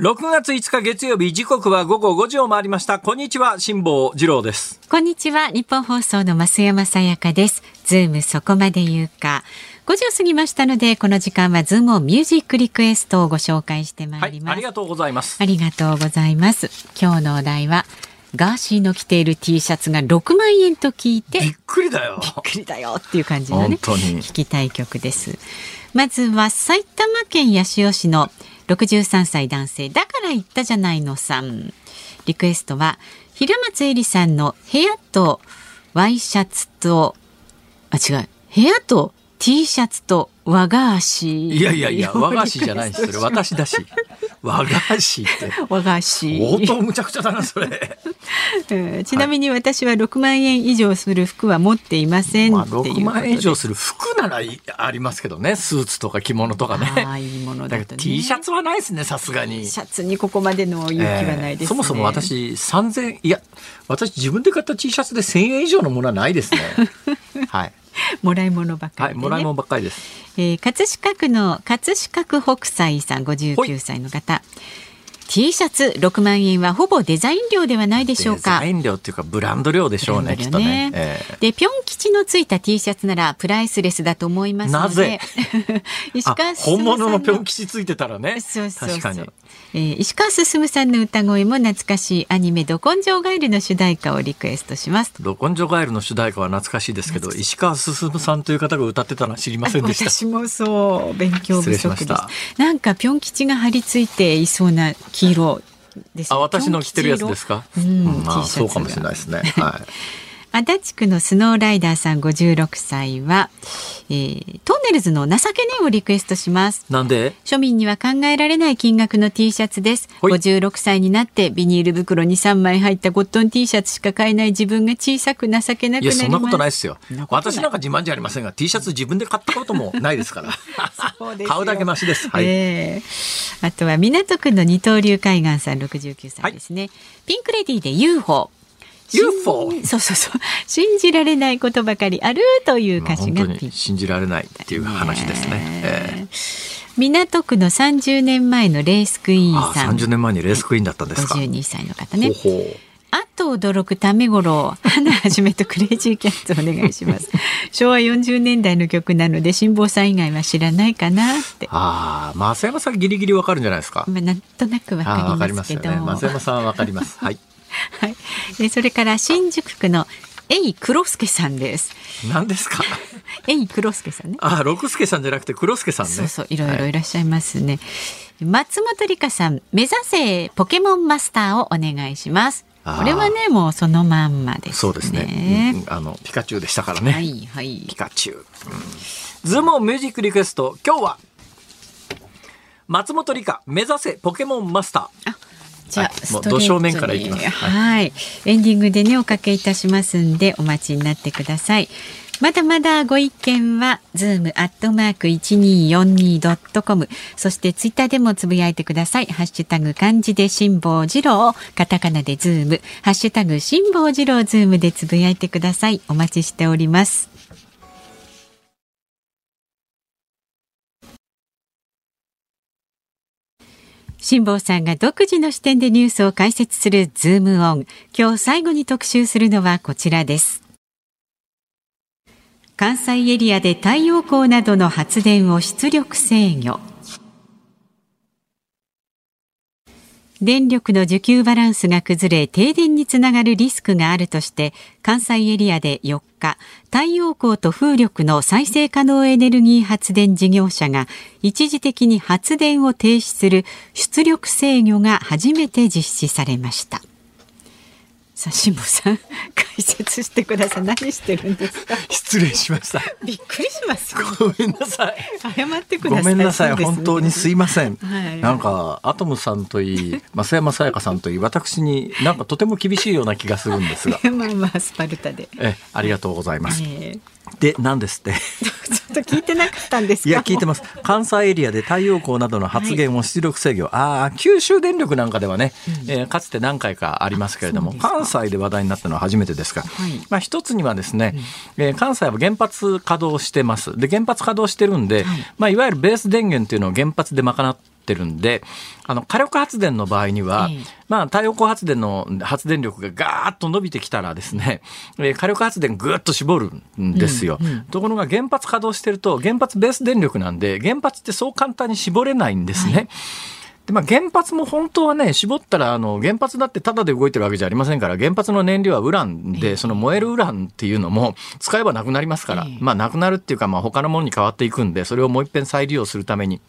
6月5日月曜日時刻は午後5時を回りました。こんにちは辛坊治郎です。こんにちはニッポン放送の増山さやかです。ズームそこまで言うか。5時を過ぎましたのでこの時間はズームをミュージックリクエストをご紹介してまいります、はい、ありがとうございます。ありがとうございます。今日のお題はガーシーの着ている T シャツが6万円と聞いてびっくりだよ。びっくりだよっていう感じのね聞きたい曲です。まずは埼玉県八潮市の63歳男性。だから言ったじゃないのさん。リクエストは平松絵里さんの部屋とワイシャツとあ違う。部屋と T シャツと和菓子。いやいやいや 和菓子じゃないですそれ私だし。和菓子って。和菓子。相当むちゃくちゃだなそれ、ちなみに私は6万円以上する服は持っていません、まあ、6万円以上する服ならありますけどね。スーツとか着物とかね。あいいものだと、ね、T シャツはないですねさすがに。シャツにここまでの勇気はないです、ね。えー、そもそも私3000いや私自分で買った T シャツで1000円以上のものはないですね。はい もらい物ばっかり、ね、はい、もらい物ばっかりです。えー、葛飾区の葛飾区北斎さん59歳の方。T シャツ6万円はほぼデザイン料ではないでしょうか。デザイン料っていうかブランド料でしょうね、ねきっとね。えー、で、ぴょん吉のついた T シャツならプライスレスだと思います。なぜ？石川本物のぴょん吉ついてたらね。そうそう確かに。えー、石川進さんの歌声も懐かしいアニメど根性ガエルの主題歌をリクエストしますど根性ガエルの主題歌は懐かしいですけど石川進さんという方が歌ってたのは知りませんでした私もそう勉強不足ですなんかぴょん吉が張り付いていそうな黄色ですあ私の着てるやつですか？うん、まあ、そうかもしれないですね。はい足立区のスノーライダーさん56歳は、えー、トンネルズの情けねをリクエストします。なんで？庶民には考えられない金額の T シャツです。56歳になってビニール袋に3枚入ったコットン T シャツしか買えない自分が小さく情けなくなります。いやそんなことないですよ。私なんか自慢じゃありませんが T シャツ自分で買ったことも ないですから。買うだけマシです、はい。えー、あとは港区の二刀流海岸さん69歳ですね、はい、ピンクレディーで UFO UFO そうそうそう。信じられないことばかりあるという歌詞が、まあ、信じられないっていう話ですね、え。ー、港区の30年前のレースクイーンさん。30年前にレースクイーンだったんですか。52歳の方ね。あと驚くためごろ花はじめとクレイジーキャッツお願いします。昭和40年代の曲なので辛坊さん以外は知らないかなって。ああ増山さんギリギリわかるんじゃないですか。まあなんとなくわかりますけど、ね、増山さんわかります。はいはい。でそれから新宿区のエイ黒助さんです。何ですか？エイ黒助さんね。あ、六助さんじゃなくて黒助さんね。そうそう、いろいろいらっしゃいますね。はい、松本里香さん、目指せポケモンマスターをお願いします。これはね、もうそのまんまです、ね、そうですね、うん、あのピカチュウでしたからね。はいはい。ピカチュウ。うん、ズームミュージックリクエスト、今日は。松本梨香、目指せポケモンマスター。じゃあ、はい、ど正面からいきます。はい、エンディングでねおかけいたしますんでお待ちになってください。まだまだご意見は、ズームアットマーク 1242.com。そしてツイッターでもつぶやいてください。ハッシュタグ漢字で辛坊治郎、カタカナでズーム、ハッシュタグ辛坊治郎ズームでつぶやいてください。お待ちしております。辛坊さんが独自の視点でニュースを解説するズームオン。今日最後に特集するのはこちらです。関西エリアで太陽光などの発電を出力制御。電力の需給バランスが崩れ停電につながるリスクがあるとして関西エリアで4日太陽光と風力の再生可能エネルギー発電事業者が一時的に発電を停止する出力制御が初めて実施されました。さあ辛坊さん解説してください。何してるんですか？失礼しました。びっくりしますごめんなさい。謝ってください。ごめんなさい、ね、本当にすいません、はい、なんかアトムさんといい 増山さやかさんといい私になんかとても厳しいような気がするんですが。まあまあスパルタで。えありがとうございます、えーで、何ですって。ちょっと聞いてなかったんですいや、聞いてます。関西エリアで太陽光などの発言を出力制御。はい、ああ、九州電力なんかではね、うん、えー、かつて何回かありますけれども、関西で話題になったのは初めてですが、はい、まあ一つにはですね、うん、えー、関西は原発稼働してます。で、原発稼働してるんで、はい、まあいわゆるベース電源っていうのを原発で賄ってってるんで、あの、火力発電の場合には、えー、まあ、太陽光発電の発電力がガーッと伸びてきたらですね、えー、火力発電ぐっと絞るんですよ、うんうん。ところが原発稼働してると、原発ベース電力なんで、原発ってそう簡単に絞れないんですね。はい。でまあ、原発も本当はね、絞ったら、あの、原発だってただで動いてるわけじゃありませんから、原発の燃料はウランで、その燃えるウランっていうのも使えばなくなりますから、まあ、なくなるっていうか、まあ、他のものに変わっていくんで、それをもう一遍再利用するために、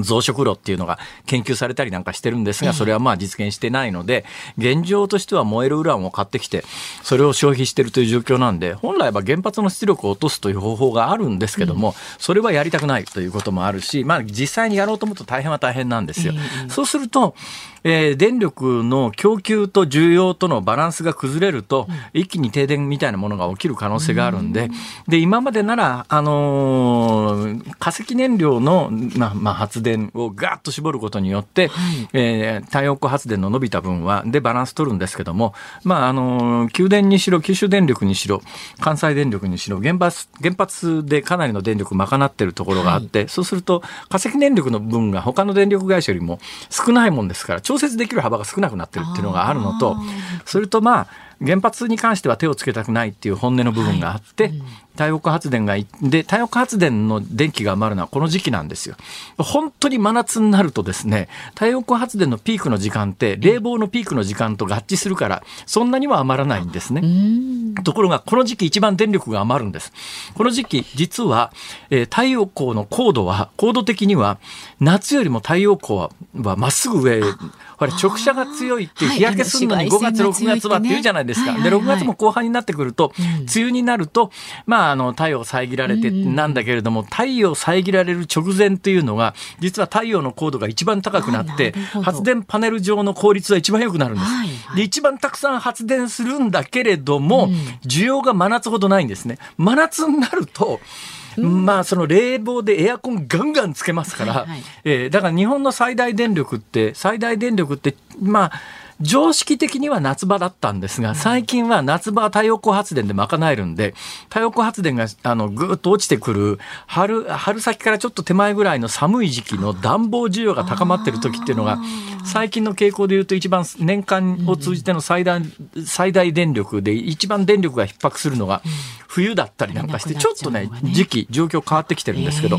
増殖炉っていうのが研究されたりなんかしてるんですが、それはまあ実現してないので、現状としては燃えるウランを買ってきて、それを消費してるという状況なんで、本来は原発の出力を落とすという方法があるんですけども、それはやりたくないということもあるし、まあ実際にやろうと思うと大変は大変なんですよ。そうすると、えー、電力の供給と需要とのバランスが崩れると、一気に停電みたいなものが起きる可能性があるんで、で、今までなら、あのー、化石燃料の、まあ、まあ、発電をガーッと絞ることによって、はい、えー、太陽光発電の伸びた分は、で、バランス取るんですけども、まあ、あのー、電にしろ、九州電力にしろ、関西電力にしろ、原発、原発でかなりの電力賄ってるところがあって、はい、そうすると、化石燃料の分が他の電力会社よりも少ないもんですから、調節できる幅が少なくなってるっていうのがあるのと、それとまあ、原発に関しては手をつけたくないっていう本音の部分があって、はい。うん、太陽光発電がで太陽光発電の電気が余るのはこの時期なんですよ。本当に真夏になるとですね太陽光発電のピークの時間って冷房のピークの時間と合致するからそんなには余らないんですね。ところがこの時期一番電力が余るんです。この時期実は、えー、太陽光の高度は高度的には夏よりも太陽光はまっすぐ上これ直射が強いって日焼けするのに5月、6月はって言うじゃないですか。で、6月も後半になってくると、梅雨になると、まあ、あの、太陽遮られてなんだけれども、太陽遮られる直前っていうのが、実は太陽の高度が一番高くなって、発電パネル上の効率は一番良くなるんです。で、一番たくさん発電するんだけれども、需要が真夏ほどないんですね。真夏になると、まあその冷房でエアコンガンガンつけますから、はいはい、えー、だから日本の最大電力って最大電力ってまあ常識的には夏場だったんですが、最近は夏場は太陽光発電で賄えるんで、太陽光発電があのぐーっと落ちてくる春、春先からちょっと手前ぐらいの寒い時期の暖房需要が高まってる時っていうのが、最近の傾向でいうと一番年間を通じての最大、最大電力で一番電力が逼迫するのが冬だったりなんかして、ちょっとね、時期、状況変わってきてるんですけど。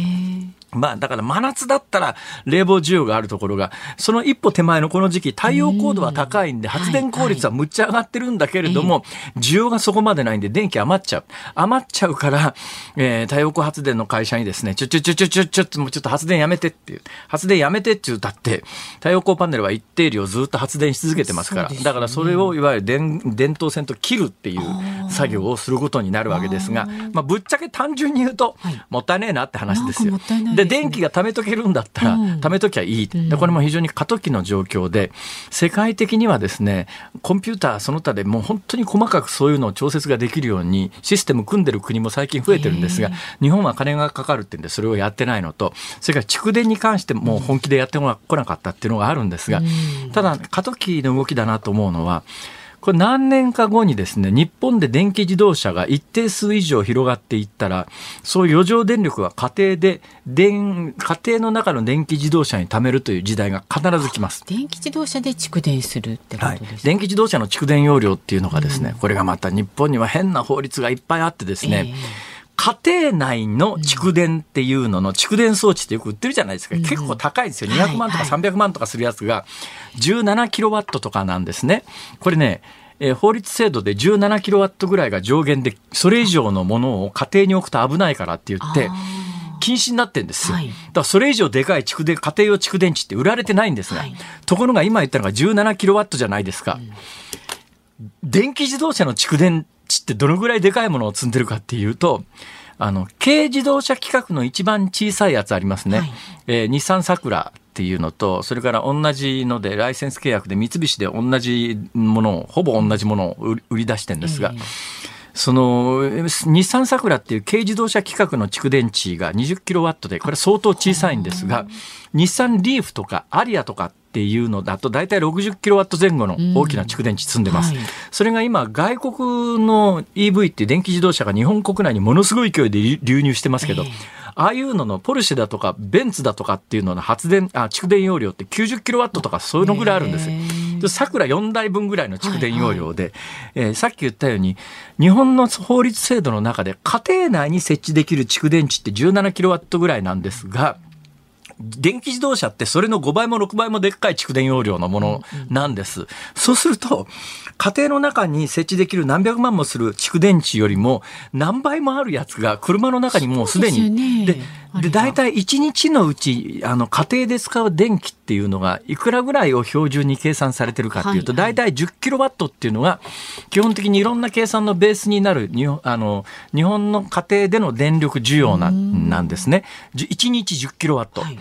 まあ、だから真夏だったら冷房需要があるところが、その一歩手前のこの時期、太陽高度は高いんで、発電効率はむっちゃ上がってるんだけれども、需要がそこまでないんで、電気余っちゃう。余っちゃうから、えー、太陽光発電の会社にですね、ちょちょちょちょちょちょっともうちょっと発電やめてっていう。発電やめてって言うたって、太陽光パネルは一定量ずっと発電し続けてますから、だからそれをいわゆる電電頭線と切るっていう作業をすることになるわけですが、まあ、ぶっちゃけ単純に言うと、もったいねえなって話ですよ。で電気が貯めとけるんだったら、貯めときゃいい、でこれも非常に過渡期の状況で世界的にはですねコンピューターその他でもう本当に細かくそういうのを調節ができるようにシステム組んでる国も最近増えてるんですが日本は金がかかるってんでそれをやってないのとそれから蓄電に関しても本気でやってこなかったっていうのがあるんですがただ過渡期の動きだなと思うのはこれ何年か後にですね、日本で電気自動車が一定数以上広がっていったら、そういう余剰電力は家庭で、電、家庭の中の電気自動車に貯めるという時代が必ず来ます。電気自動車で蓄電するってことですか、はい、電気自動車の蓄電容量っていうのがですね、うん、これがまた日本には変な法律がいっぱいあってですね、えー家庭内の蓄電っていうのの蓄電装置ってよく売ってるじゃないですか。結構高いですよ。200万とか300万とかするやつが17キロワットとかなんですね。これね、えー、法律制度で17キロワットぐらいが上限で、それ以上のものを家庭に置くと危ないからって言って、禁止になってんですよ。だからそれ以上でかい蓄電、家庭用蓄電池って売られてないんですが、はい、ところが今言ったのが17キロワットじゃないですか。うん、電気自動車の蓄電値ってどのぐらいでかいものを積んでるかっていうと、あの、軽自動車規格の一番小さいやつありますね。はい、えー、日産サクラっていうのと、それから同じので、ライセンス契約で三菱で同じものを、ほぼ同じものを売り出してるんですが、えーその日産サクラっていう軽自動車規格の蓄電池が20キロワットでこれ相当小さいんですが日産リーフとかアリアとかっていうのだと大体60キロワット前後の大きな蓄電池積んでます、うんはい、それが今外国の EV っていう電気自動車が日本国内にものすごい勢いで流入してますけど、えーああいうののポルシェだとかベンツだとかっていうのの発電あ蓄電容量って90キロワットとかそういうのぐらいあるんです。よ。でさくら4台分ぐらいの蓄電容量で、はい。はい、えー、さっき言ったように日本の法律制度の中で家庭内に設置できる蓄電池って17キロワットぐらいなんですが電気自動車ってそれの5倍も6倍もでっかい蓄電容量のものなんです。そうすると、家庭の中に設置できる何百万もする蓄電池よりも何倍もあるやつが車の中にもうすでに。で、で、大体1日のうち、あの、家庭で使う電気っていうのが、いくらぐらいを標準に計算されてるかっていうと、大体10キロワットっていうのが、基本的にいろんな計算のベースになる、日本あの日本の家庭での電力需要ななんですね。1日10キロワット。はい。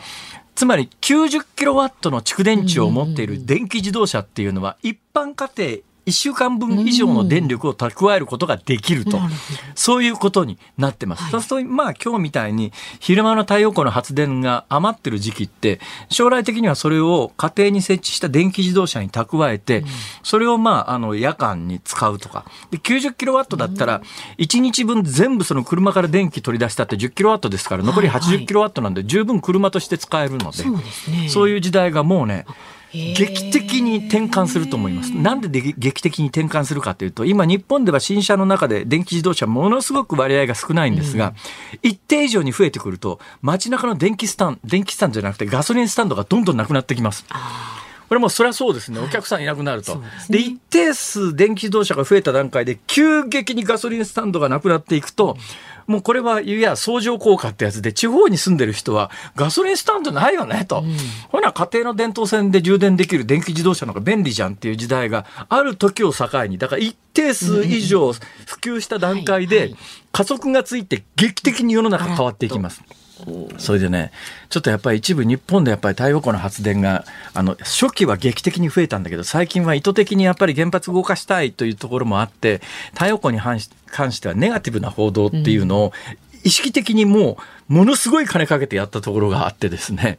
つまり90キロワットの蓄電池を持っている電気自動車っていうのは一般家庭1週間分以上の電力を蓄えることができると、そういうことになってます。はい、そうすると、まあ今日みたいに昼間の太陽光の発電が余ってる時期って、将来的にはそれを家庭に設置した電気自動車に蓄えて、それをまあ、あの夜間に使うとか。で、90キロワットだったら、1日分全部その車から電気取り出したって10キロワットですから、残り80キロワットなんで十分車として使えるので、そういう時代がもうね、劇的に転換すると思います。なんで劇的に転換するかというと、今日本では新車の中で電気自動車ものすごく割合が少ないんですが、うん、一定以上に増えてくると、街中の電気スタンド、電気スタンドじゃなくてガソリンスタンドがどんどんなくなってきます。これもそりゃそうですね、お客さんいなくなると。はい、で、ね、一定数電気自動車が増えた段階で、急激にガソリンスタンドがなくなっていくと、うんもうこれはいや相乗効果ってやつで地方に住んでる人はガソリンスタンドないよねと、うん、ほな家庭の電灯線で充電できる電気自動車の方が便利じゃんっていう時代がある時を境に。だから一定数以上普及した段階で加速がついて劇的に世の中変わっていきます。それでね、ちょっとやっぱり一部日本でやっぱり太陽光の発電が、あの、初期は劇的に増えたんだけど、最近は意図的にやっぱり原発動かしたいというところもあって、太陽光に関してはネガティブな報道っていうのを意識的にもう、ものすごい金かけてやったところがあってですね、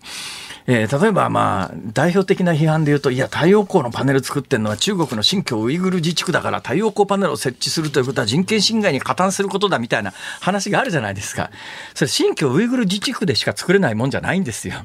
えー、例えばまあ代表的な批判で言うといや太陽光のパネル作ってるのは中国の新疆ウイグル自治区だから太陽光パネルを設置するということは人権侵害に加担することだみたいな話があるじゃないですか。それ新疆ウイグル自治区でしか作れないもんじゃないんですよ。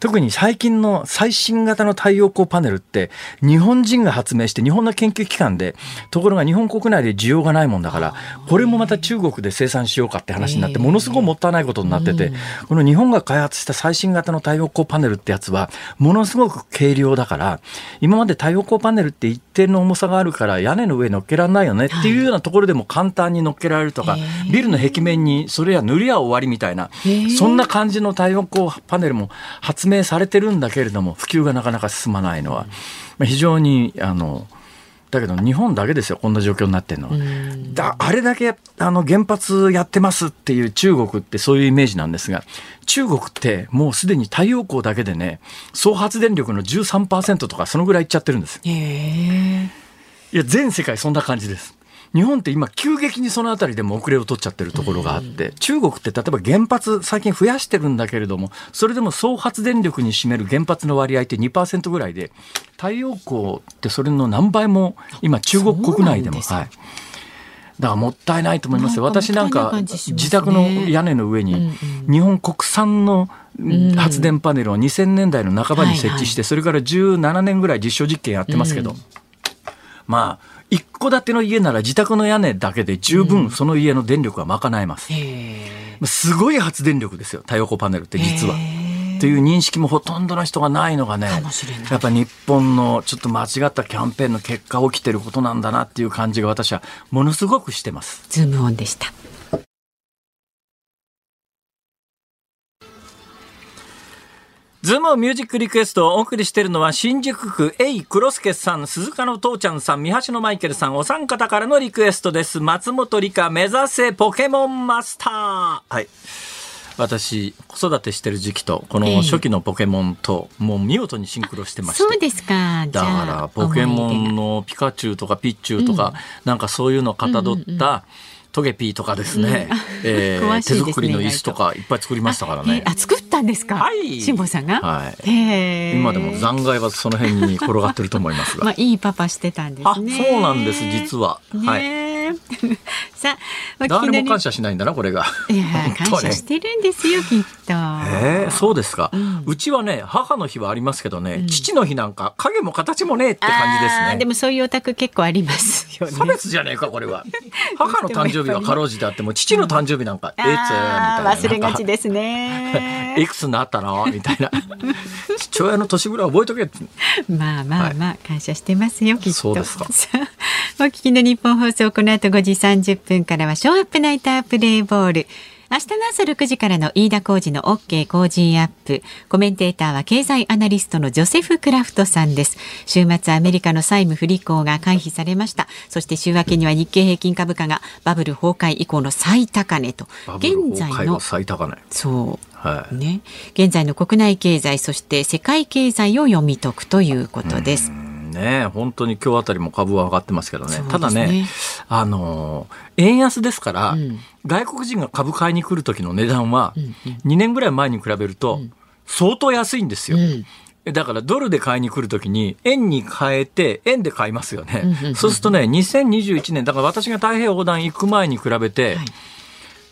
特に最近の最新型の太陽光パネルって日本人が発明して日本の研究機関でところが日本国内で需要がないもんだからこれもまた中国で生産しようかって話になってものすごくもったいないことになっててこの日本が開発した最新型の太陽光パネルってやつは、ものすごく軽量だから、今まで太陽光パネルって一定の重さがあるから屋根の上に乗っけられないよねっていうようなところでも簡単に乗っけられるとか、ビルの壁面にそれや塗りゃ終わりみたいな、そんな感じの太陽光パネルも発明されてるんだけれども、普及がなかなか進まないのは、非常に、あの、だけど日本だけですよこんな状況になってるのは。だあれだけあの原発やってますっていう中国ってそういうイメージなんですが中国ってもうすでに太陽光だけでね総発電力の13%とかそのぐらいいっちゃってるんです。いや全世界そんな感じです。日本って今急激にそのあたりでも遅れを取っちゃってるところがあって、中国って例えば原発最近増やしてるんだけれども、それでも総発電力に占める原発の割合って2%ぐらいで、太陽光ってそれの何倍も今中国国内でも。はい。だからもったいないと思いますよ。私なんか自宅の屋根の上に日本国産の発電パネルを2000年代の半ばに設置して、それから17年ぐらい実証実験やってますけど、まあ、一戸建ての家なら自宅の屋根だけで十分その家の電力は賄えます。すごい発電力ですよ、太陽光パネルって実は。という認識もほとんどの人がないのがね、やっぱ日本のちょっと間違ったキャンペーンの結果起きてることなんだなっていう感じが私はものすごくしてます。ズームオンでした。ズームミュージックリクエストをお送りしているのは新宿区エイ黒助さん、鈴鹿の父ちゃんさん、三橋のマイケルさん、お三方からのリクエストです。松本梨香目指せポケモンマスター。はい。私子育てしてる時期とこの初期のポケモンともう見事にシンクロしてまして、そうですかだからポケモンのピカチュウとかピッチュウとか、うん、なんかそういうのをかたどった、トゲピーとかですね、うん、えー、ね、手作りの椅子とかいっぱい作りましたからね。あ、作ったんですか？はい。辛坊さんが？はい。今でも残骸はその辺に転がってると思いますが。まあいいパパしてたんですね。そうなんです実は。はい。さあ、誰も感謝しないんだな、これが。いや、感謝してるんですよ、きっと。ええー、そうですか、うちはね、母の日はありますけどね、うん、父の日なんか影も形もねえって感じですね。でもそういうお宅結構ありますよね。差別じゃねえか、これは。母の誕生日は かろうじてあっても、父の誕生日なんか、ええつみたいな。忘れがちですね。いくつになったの？みたいな。父親の年ぐらい覚えとけまあまあまあ、はい、感謝してますよ、きっと。そうですか。お聞きの日本放送、この後5時30分からは、ショーアップナイタープレイボール。明日の朝6時からの飯田浩二の OK 工事アップ。コメンテーターは経済アナリストのジョセフ・クラフトさんです。週末アメリカの債務不履行が回避されました。そして週明けには日経平均株価がバブル崩壊以降の最高値と。現在の最高値。そう。はい、ね。現在の国内経済、そして世界経済を読み解くということです。ね、本当に今日あたりも株は上がってますけどね、ね。ただね、あの円安ですから、うん、外国人が株買いに来る時の値段は、2年ぐらい前に比べると、相当安いんですよ。うん。だからドルで買いに来るときに円に変えて円で買いますよね。そうするとね、2021年、だから私が太平洋横断行く前に比べて、はい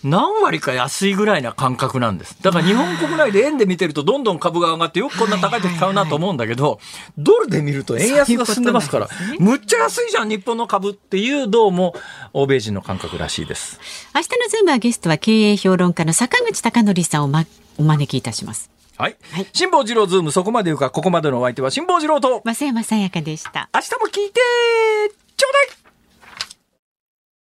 何割か安いぐらいな感覚なんです。だから日本国内で円で見てるとどんどん株が上がってよくこんな高い時買うなと思うんだけど、ドルで見ると円安が進んでますから、むっちゃ安いじゃん日本の株っていうどうも欧米人の感覚らしいです。明日のズームはゲストは経営評論家の坂口孝則さんを、ま、お招きいたします。はい。はい、辛坊治郎ズームそこまで言うか、ここまでのお相手は辛坊治郎と。増山さやかでした。明日も聞いてちょうだい